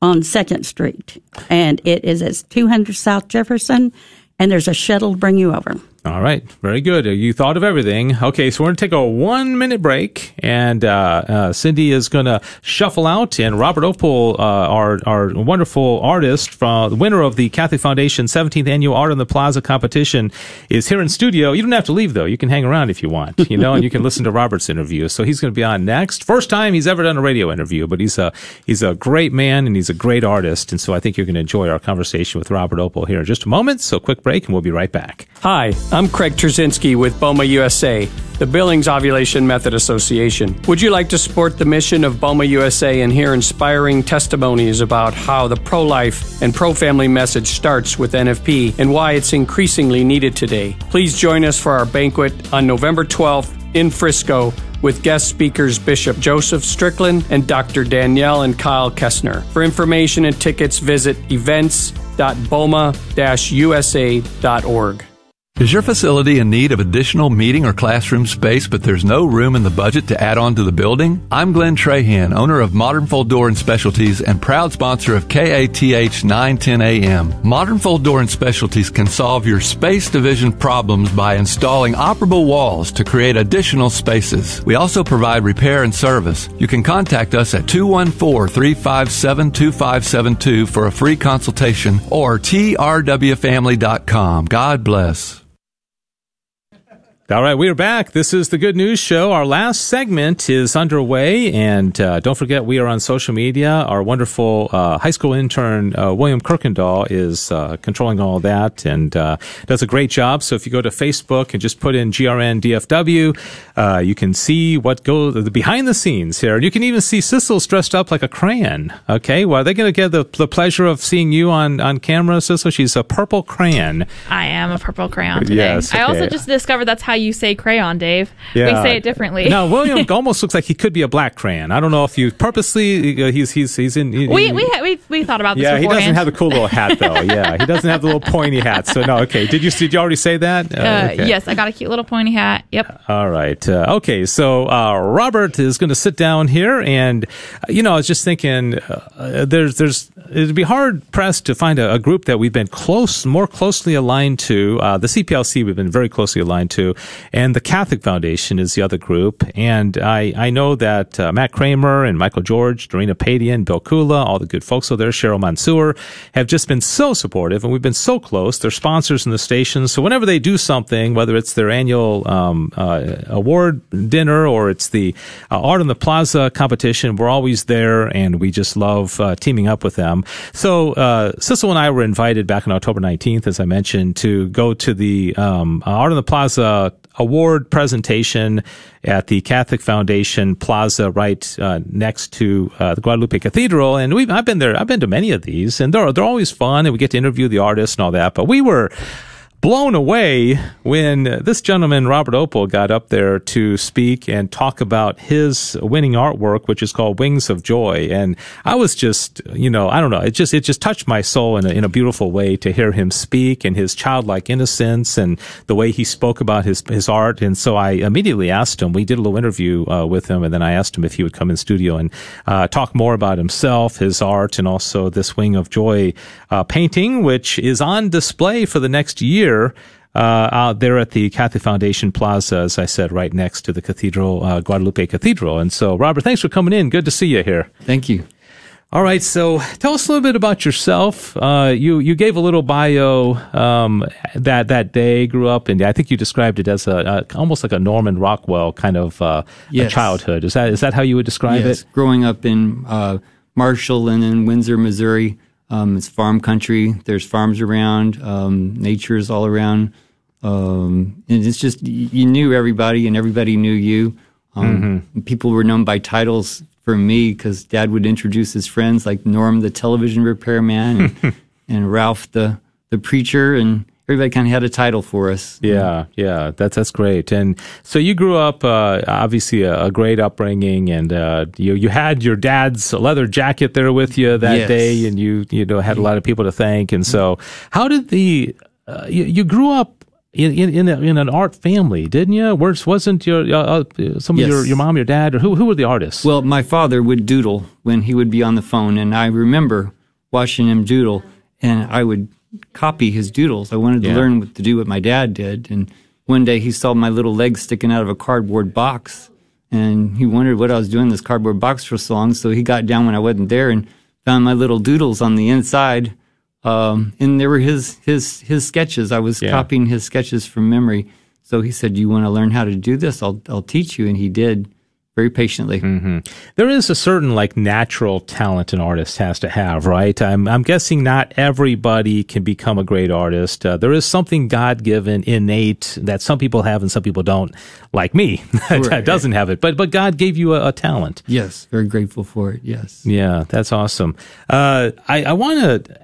on 2nd Street. And it is at 200 South Jefferson, and there's a shuttle to bring you over. All right, very good. You thought of everything. Okay, so we're going to take a one minute break, and uh, uh, Cindy is going to shuffle out, and Robert Opel, uh, our our wonderful artist, from the winner of the Catholic Foundation 17th Annual Art on the Plaza competition, is here in studio. You don't have to leave though; you can hang around if you want, you know, and you can listen to Robert's interview. So he's going to be on next. First time he's ever done a radio interview, but he's a he's a great man and he's a great artist, and so I think you're going to enjoy our conversation with Robert Opel here in just a moment. So quick break, and we'll be right back. Hi. I'm Craig Trzynski with BOMA USA, the Billings Ovulation Method Association. Would you like to support the mission of BOMA USA and hear inspiring testimonies about how the pro life and pro family message starts with NFP and why it's increasingly needed today? Please join us for our banquet on November 12th in Frisco with guest speakers Bishop Joseph Strickland and Dr. Danielle and Kyle Kessner. For information and tickets, visit events.boma-usa.org. Is your facility in need of additional meeting or classroom space, but there's no room in the budget to add on to the building? I'm Glenn Trahan, owner of Modern Fold Door and Specialties and proud sponsor of KATH 910 AM. Modern Fold Door and Specialties can solve your space division problems by installing operable walls to create additional spaces. We also provide repair and service. You can contact us at 214-357-2572 for a free consultation or trwfamily.com. God bless. All right, we are back. This is the Good News Show. Our last segment is underway, and uh, don't forget we are on social media. Our wonderful uh, high school intern uh, William Kirkendall is uh, controlling all that and uh, does a great job. So if you go to Facebook and just put in GRN DFW, uh, you can see what goes the behind the scenes here. and You can even see Sissel's dressed up like a crayon. Okay, well, are they going to get the, the pleasure of seeing you on on camera, Sissel? She's a purple crayon. I am a purple crayon today. Yes, okay. I also just discovered that's how how you say crayon, Dave. Yeah. We say it differently. now, William almost looks like he could be a black crayon. I don't know if you purposely. Uh, he's he's he's in. He, we we, we we thought about this. Yeah, beforehand. he doesn't have the cool little hat though. yeah, he doesn't have the little pointy hat. So no, okay. Did you did you already say that? Uh, uh, okay. Yes, I got a cute little pointy hat. Yep. All right. Uh, okay, so uh, Robert is going to sit down here, and uh, you know, I was just thinking, there's there's it'd be hard pressed to find a, a, group that we've been close, more closely aligned to. the CPLC we've been very closely aligned to and the Catholic Foundation is the other group. And I, I know that uh, Matt Kramer and Michael George, Dorina Padian, Bill Kula, all the good folks over there, Cheryl Mansour, have just been so supportive, and we've been so close. They're sponsors in the station, so whenever they do something, whether it's their annual um, uh, award dinner or it's the uh, Art on the Plaza competition, we're always there, and we just love uh, teaming up with them. So uh, Sissel and I were invited back on October 19th, as I mentioned, to go to the um, Art on the Plaza award presentation at the Catholic Foundation Plaza, right uh, next to uh, the Guadalupe Cathedral. And we've I've been there. I've been to many of these, and they're they're always fun, and we get to interview the artists and all that. But we were blown away when this gentleman, Robert Opel, got up there to speak and talk about his winning artwork, which is called Wings of Joy. And I was just, you know, I don't know, it just, it just touched my soul in a, in a beautiful way to hear him speak and his childlike innocence and the way he spoke about his, his art. And so I immediately asked him, we did a little interview uh, with him, and then I asked him if he would come in studio and uh, talk more about himself, his art, and also this Wing of Joy uh, painting, which is on display for the next year uh, out there at the Catholic Foundation Plaza, as I said, right next to the Cathedral, uh, Guadalupe Cathedral. And so, Robert, thanks for coming in. Good to see you here. Thank you. All right, so tell us a little bit about yourself. Uh, you you gave a little bio um, that that day. Grew up, and I think you described it as a, a almost like a Norman Rockwell kind of uh, yes. childhood. Is that is that how you would describe yes. it? Growing up in uh, Marshall and in Windsor, Missouri, um, it's farm country. There's farms around. Um, nature's all around. Um, and it's just you knew everybody, and everybody knew you. Um, mm-hmm. People were known by titles for me because Dad would introduce his friends like Norm, the television repairman, and, and Ralph, the the preacher, and everybody kind of had a title for us. Yeah, yeah, that's that's great. And so you grew up, uh, obviously a, a, great upbringing, and uh, you you had your dad's leather jacket there with you that yes. day, and you you know had a lot of people to thank. And so, how did the uh, you, you grew up in in in, a, in, an art family, didn't you? Where's wasn't your uh, uh, some yes. of your your mom, your dad, or who who were the artists? Well, my father would doodle when he would be on the phone, and I remember watching him doodle, and I would copy his doodles. I wanted to Yeah. learn what to do what my dad did, and one day he saw my little legs sticking out of a cardboard box, and he wondered what I was doing in this cardboard box for so long. So he got down when I wasn't there and found my little doodles on the inside. Um, and there were his his his sketches. I was Yeah. copying his sketches from memory. So he said, "You want to learn how to do this? I'll I'll teach you." And he did very patiently. there is a certain like natural talent an artist has to have, right? I'm I'm guessing not everybody can become a great artist. Uh, there is something God given, innate that some people have and some people don't, like me, that Right. doesn't have it. But but God gave you a, a talent. Yes, very grateful for it. Yes. Yeah, that's awesome. Uh, I, I want to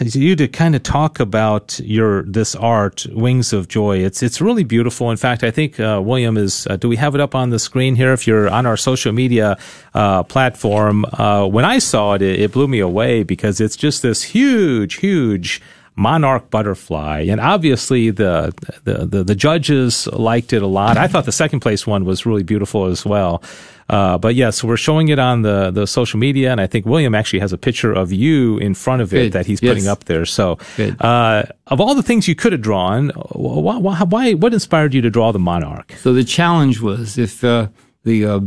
you to kind of talk about your this art, Wings of Joy. It's it's really beautiful. In fact, I think uh, William is. Uh, do we have it up on the screen here? If you're on our social media uh, platform, uh, when I saw it, it, it blew me away because it's just this huge, huge monarch butterfly and obviously the, the the the judges liked it a lot i thought the second place one was really beautiful as well uh, but yes, we're showing it on the, the social media, and I think William actually has a picture of you in front of it Good. that he's Yes. putting up there. So, uh, of all the things you could have drawn, why, why, why, what inspired you to draw the monarch? So the challenge was if uh, the uh,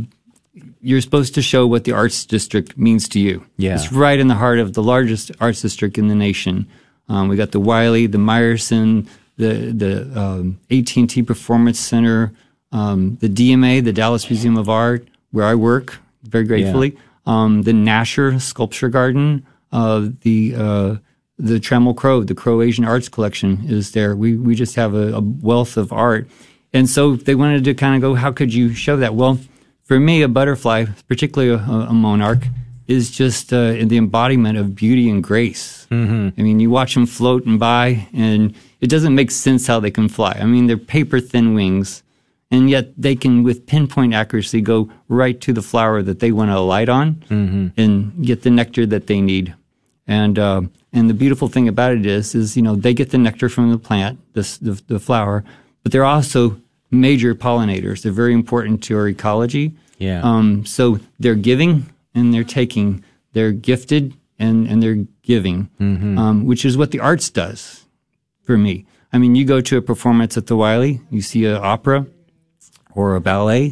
you're supposed to show what the arts district means to you. Yeah. it's right in the heart of the largest arts district in the nation. Um, we got the Wyly, the Meyerson, the the um, AT&T Performance Center, um, the DMA, the Dallas Museum of Art, where I work very gratefully. Um, the Nasher Sculpture Garden, uh, the uh, the Trammell Crow, the Crow Asian Arts Collection is there. We we just have a, a wealth of art, and so they wanted to kind of go, how could you show that? Well, for me, a butterfly, particularly a, a monarch, is just uh, the embodiment of beauty and grace. Mm-hmm. I mean, you watch them float and by, and it doesn't make sense how they can fly. I mean, they're paper thin wings, and yet they can, with pinpoint accuracy, go right to the flower that they want to alight on and get the nectar that they need. And uh, and the beautiful thing about it is, is you know they get the nectar from the plant, this, the the flower, but they're also major pollinators. They're very important to our ecology. Yeah. Um, so they're giving and they're taking. They're gifted and and they're giving, um, which is what the arts does for me. I mean, you go to a performance at the Wyly, you see an opera or a ballet,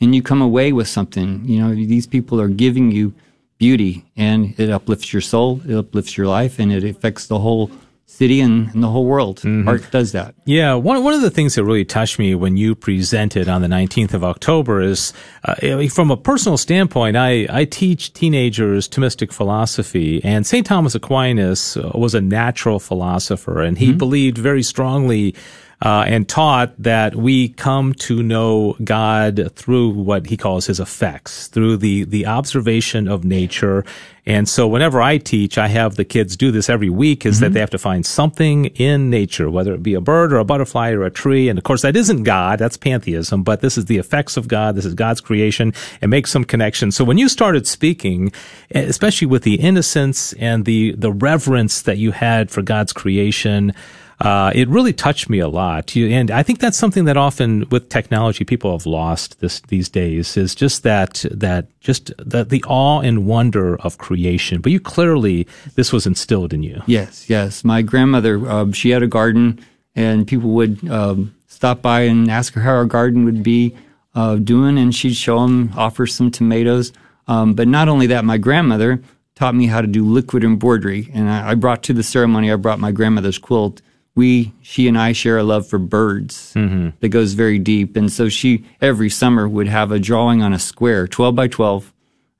and you come away with something. You know, these people are giving you beauty, and it uplifts your soul, it uplifts your life, and it affects the whole city and, and the whole world. Mm-hmm. Art does that. Yeah, one one of the things that really touched me when you presented on the 19th of October is, uh, from a personal standpoint, I, I teach teenagers Thomistic philosophy, and St. Thomas Aquinas was a natural philosopher, and he Mm-hmm. believed very strongly uh, and taught that we come to know God through what he calls his effects, through the, the observation of nature. And so whenever I teach, I have the kids do this every week is that they have to find something in nature, whether it be a bird or a butterfly or a tree. And of course, that isn't God. That's pantheism, but this is the effects of God. This is God's creation and make some connection. So when you started speaking, especially with the innocence and the, the reverence that you had for God's creation, uh, it really touched me a lot. And I think that's something that often with technology people have lost this these days is just that that just the, the awe and wonder of creation. But you clearly this was instilled in you. Yes, yes. My grandmother, um, she had a garden, and people would um, stop by and ask her how her garden would be uh, doing, and she'd show them, offer some tomatoes. Um, but not only that, my grandmother taught me how to do liquid embroidery, and I, I brought to the ceremony. I brought my grandmother's quilt. We, she and I, share a love for birds that goes very deep, and so she every summer would have a drawing on a square, twelve by twelve,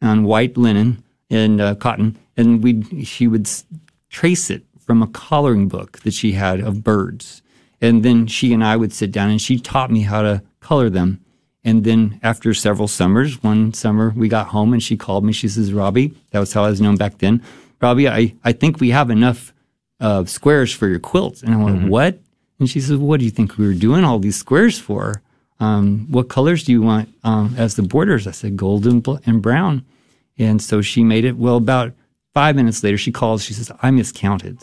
on white linen and uh, cotton, and we she would s- trace it from a coloring book that she had of birds, and then she and I would sit down and she taught me how to color them. And then after several summers, one summer we got home and she called me. She says, "Robbie, that was how I was known back then. Robbie, I I think we have enough uh, squares for your quilt." And I went, "What?" And she says, "What do you think we were doing all these squares for? Um, what colors do you want um, as the borders?" I said, "Gold and, bl- and brown." And so she made it. Well, about five minutes later, she calls. She says, "I miscounted.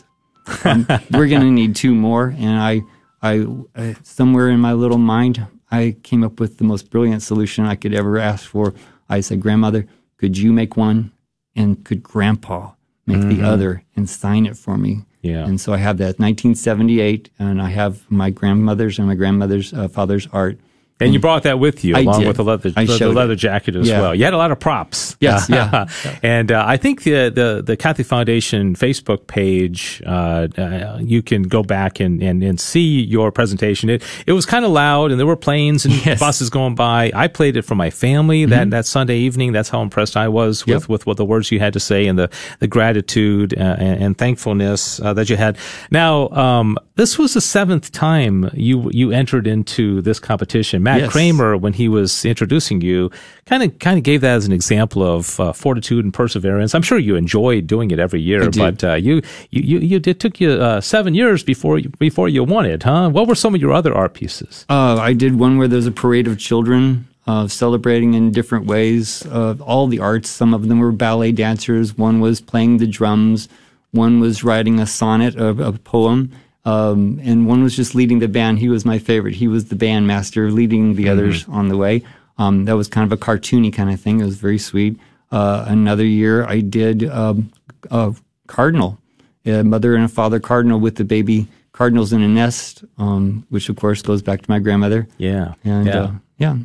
Um, we're going to need two more." And I, I, I, somewhere in my little mind, I came up with the most brilliant solution I could ever ask for. I said, "Grandmother, could you make one, and could Grandpa make the other and sign it for me?" Yeah. And so I have that 1978, and I have my grandmother's and my grandmother's uh, father's art. And you brought that with you I along did. with the leather, the, the leather jacket as Yeah. well. You had a lot of props. Yes, yeah. and uh, I think the, the, the Catholic Foundation Facebook page, uh, uh, you can go back and, and, and see your presentation. It, it was kind of loud and there were planes and Yes. Mm-hmm. buses going by. I played it for my family that, that Sunday evening. That's how impressed I was with, Yep. with what the words you had to say and the, the gratitude uh, and, and thankfulness uh, that you had. Now, um, this was the seventh time you, you entered into this competition. Matt Yes. Kramer, when he was introducing you, kind of kind of gave that as an example of uh, fortitude and perseverance. I'm sure you enjoyed doing it every year, but uh, you, you you it took you uh, seven years before you, before you won it, huh? What were some of your other art pieces? Uh, I did one where there's a parade of children uh, celebrating in different ways. Uh, all the arts. Some of them were ballet dancers. One was playing the drums. One was writing a sonnet, a, a poem. Um, and one was just leading the band. He was my favorite. He was the band master, leading the others on the way. Um, that was kind of a cartoony kind of thing. It was very sweet. Uh, another year, I did um, a cardinal, a mother and a father cardinal with the baby cardinals in a nest, um, which of course goes back to my grandmother. Yeah, And yeah. Uh, yeah,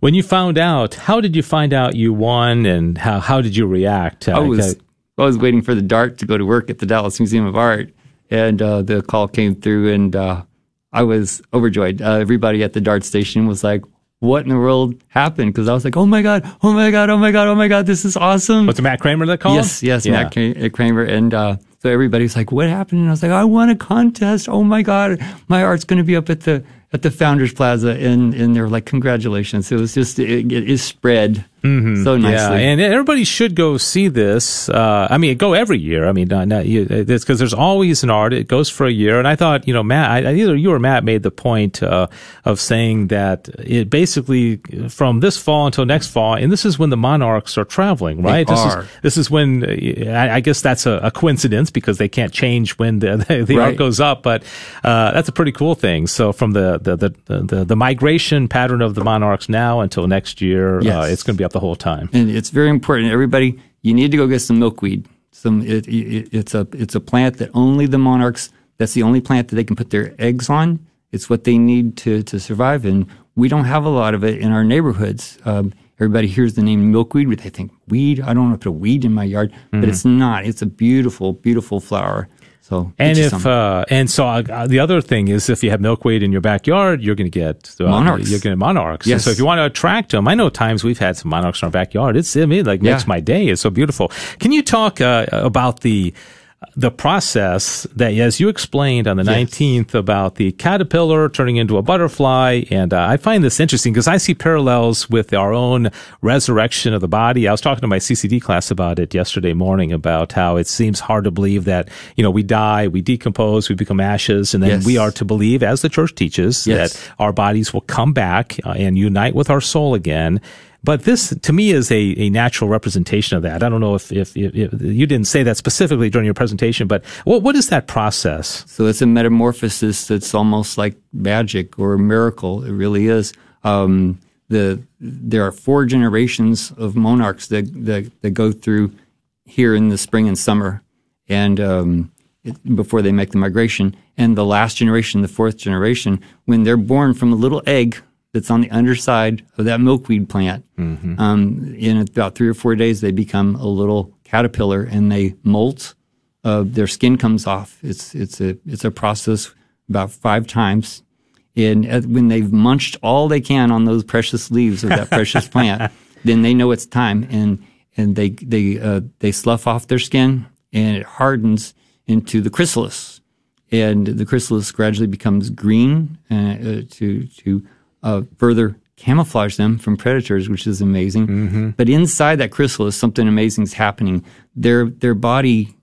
when you found out, how did you find out you won, and how how did you react? I was I was waiting for the DART to go to work at the Dallas Museum of Art, and uh, the call came through, and uh, I was overjoyed. Uh, everybody at the DART station was like, "What in the world happened?" Because I was like, "Oh my god! Oh my god! Oh my god! Oh my god! This is awesome!" was it Matt Kramer that called? Yes, yes, Yeah. Matt Kra- Kramer, and uh, so everybody's like, "What happened?" And I was like, "I won a contest! Oh my god! My art's going to be up at the at the Founders Plaza," and and they're like, "Congratulations!" It was just it, it is spread so nicely. Yeah, and everybody should go see this. Uh, I mean, go every year. I mean, not, not, you, it's because there's always an art. It goes for a year, and I thought, you know, Matt, I, either you or Matt made the point uh, of saying that it basically from this fall until next fall, and this is when the monarchs are traveling, right? this are. is this is when I, I guess that's a, a coincidence because they can't change when the the, the art goes up, but uh, that's a pretty cool thing. So from the the the the, the migration pattern of the monarchs now until next year, uh, Yes. it's going to be up the whole time. and it's very important. Everybody, you need to go get some milkweed. Some it, it, it's a it's a plant that only the monarchs That's the only plant that they can put their eggs on. It's what they need to, to survive. And we don't have a lot of it in our neighborhoods. Um, everybody hears the name milkweed, but they think weed. I don't want to put a weed in my yard, but it's not. It's a beautiful, beautiful flower. So And if uh, and so uh, the other thing is, if you have milkweed in your backyard, you're going to get uh, Monarchs. You're going to monarchs. Yes. So if you want to attract them, I know times we've had some monarchs in our backyard. It's I mean, like makes my day. It's so beautiful. Can you talk uh, about the the process that, as you explained on the Yes. 19th, about the caterpillar turning into a butterfly? And uh, I find this interesting because I see parallels with our own resurrection of the body. I was talking to my CCD class about it yesterday morning about how it seems hard to believe that, you know, we die, we decompose, we become ashes, and then Yes. we are to believe, as the church teaches, Yes. that our bodies will come back uh, and unite with our soul again. But this, to me, is a, a natural representation of that. I don't know if, if, if, if you didn't say that specifically during your presentation, but what, what is that process? So it's a metamorphosis that's almost like magic or a miracle. It really is. Um, the there are four generations of monarchs that that, that go through here in the spring and summer, and um, it, before they make the migration. And the last generation, the fourth generation, when they're born from a little egg that's on the underside of that milkweed plant, um, in about three or four days, they become a little caterpillar and they molt uh, their skin comes off. It's it's a it's a process about five times, and when they've munched all they can on those precious leaves of that precious plant, then they know it's time, and and they they uh, they slough off their skin, and it hardens into the chrysalis, and the chrysalis gradually becomes green uh, uh, to to uh, further camouflage them from predators, which is amazing. But inside that chrysalis, something amazing is happening. Their their body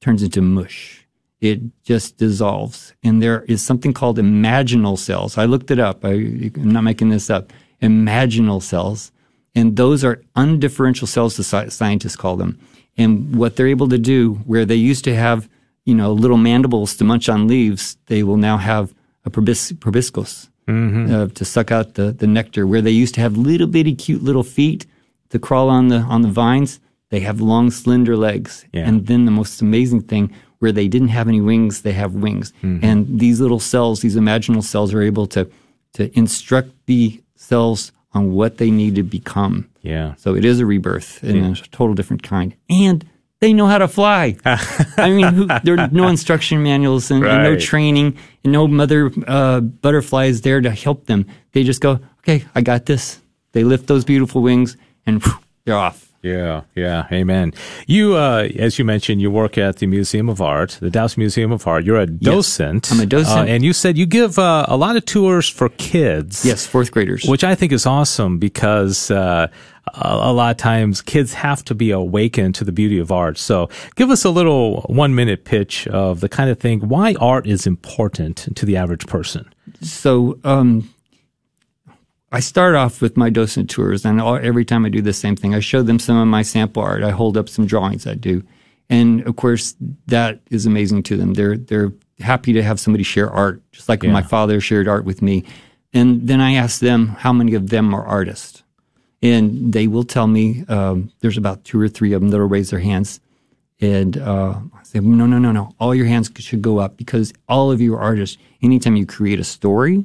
turns into mush. It just dissolves. And there is something called imaginal cells. I looked it up. I, I'm not making this up. Imaginal cells. And those are undifferential cells, the scientists call them. And what they're able to do, where they used to have, you know, little mandibles to munch on leaves, they will now have a probis- proboscis uh, to suck out the, the nectar. Where they used to have little bitty cute little feet to crawl on the on the vines, they have long slender legs. Yeah. And then the most amazing thing, where they didn't have any wings, they have wings. And these little cells, these imaginal cells, are able to to instruct the cells on what they need to become. Yeah. So it is a rebirth in a total different kind. And they know how to fly. I mean, who, there are no instruction manuals and, and no training and no mother uh, butterflies there to help them. They just go, okay, I got this. They lift those beautiful wings and whew, they're off. Yeah, yeah, amen. You, uh, as you mentioned, you work at the Museum of Art, the Dallas Museum of Art. You're a docent. I'm a docent. Uh, and you said you give uh, a lot of tours for kids. Yes, fourth graders. Which I think is awesome because uh, a, a lot of times kids have to be awakened to the beauty of art. So give us a little one minute pitch of the kind of thing why art is important to the average person. So um, I start off with my docent tours, and all, every time I do the same thing, I show them some of my sample art. I hold up some drawings I do, and of course that is amazing to them. They're they're happy to have somebody share art, just like Yeah. my father shared art with me. And then I ask them how many of them are artists, and they will tell me um, there's about two or three of them that'll raise their hands. And uh, I say, no, no, no, no. All your hands should go up because all of you are artists. Anytime you create a story,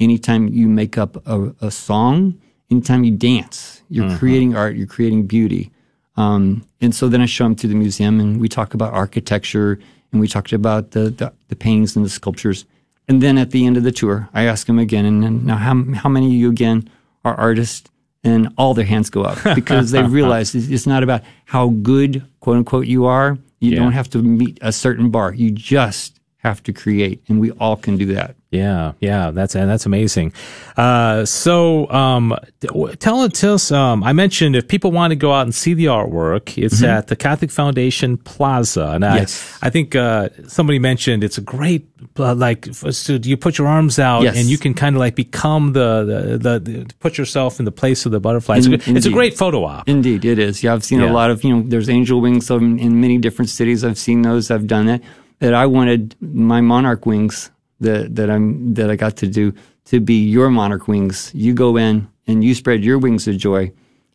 anytime you make up a, a song, anytime you dance, you're creating art, you're creating beauty. Um, and so then I show them to the museum and we talk about architecture and we talked about the, the, the paintings and the sculptures. And then at the end of the tour, I ask them again, and then, now how, how many of you again are artists? And all their hands go up because they realize it's it's not about how good, quote unquote, you are. You Yeah. don't have to meet a certain bar. You just have to create, and we all can do that. Yeah, yeah, that's and that's amazing. Uh, so, um, tell it us. Um, I mentioned if people want to go out and see the artwork, it's at the Catholic Foundation Plaza, and Mm-hmm. Yes. I, I think uh, somebody mentioned it's a great uh, like so you put your arms out Yes. and you can kind of like become the the, the, the put yourself in the place of the butterfly. It's, a, In- it's a great photo op. Indeed, it is. Yeah, I've seen Yeah. a lot of, you know, there's angel wings in, in many different cities. I've seen those. I've done that. That I wanted my monarch wings that, that I'm, that I got to do to be your monarch wings. You go in and you spread your wings of joy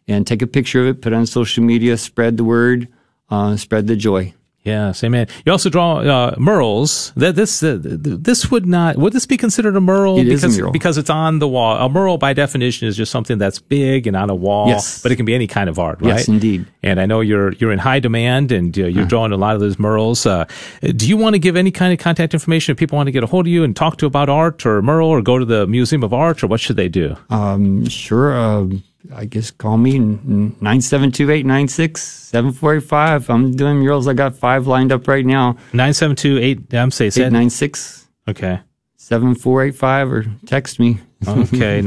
and take a picture of it, put it on social media, spread the word, uh, spread the joy. Yes, amen. You also draw uh, murals. That this uh, this would not would this be considered a mural? It because is a mural. because it's on the wall. A mural by definition is just something that's big and on a wall. Yes. but it can be any kind of art, right? Yes, indeed. And I know you're you're in high demand, and uh, you're drawing a lot of those murals. Uh, do you want to give any kind of contact information if people want to get a hold of you and talk to you about art or mural, or go to the Museum of Art, or what should they do? Um, sure. I guess call me nine seven two eight nine six seven four eight five. I'm doing murals. I got five lined up right now. Nine seven two eight. I'm say Eight say nine six Okay. seven four eight five or text me. Okay,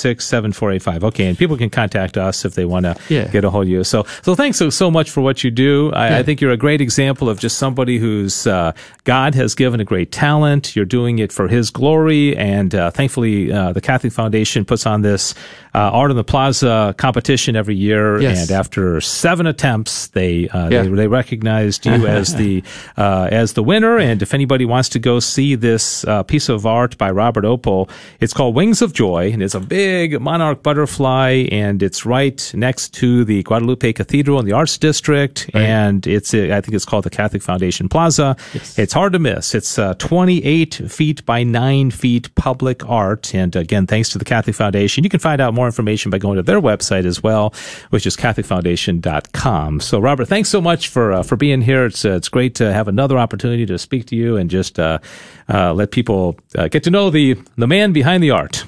972-896-7485. Okay, and people can contact us if they want to Yeah. get a hold of you. So, so thanks so, so much for what you do. I, I think you're a great example of just somebody who's, uh, God has given a great talent. You're doing it for His glory. And, uh, thankfully, uh, the Catholic Foundation puts on this, uh, Art on the Plaza competition every year. Yes. And after seven attempts, they, uh, Yeah. they, they recognized you as the, uh, as the winner. And if anybody wants to go see this, uh, piece of art by Robert Opel, it's called Wings of Joy, and it's a big monarch butterfly, and it's right next to the Guadalupe Cathedral in the Arts District, and it's I think it's called the Catholic Foundation Plaza. It's hard to miss. It's uh, 28 feet by 9 feet public art, and again, thanks to the Catholic Foundation. You can find out more information by going to their website as well, which is CatholicFoundation.com. So, Robert, thanks so much for uh, for being here. It's uh, it's great to have another opportunity to speak to you and just uh, uh, let people uh, get to know the the man behind the art.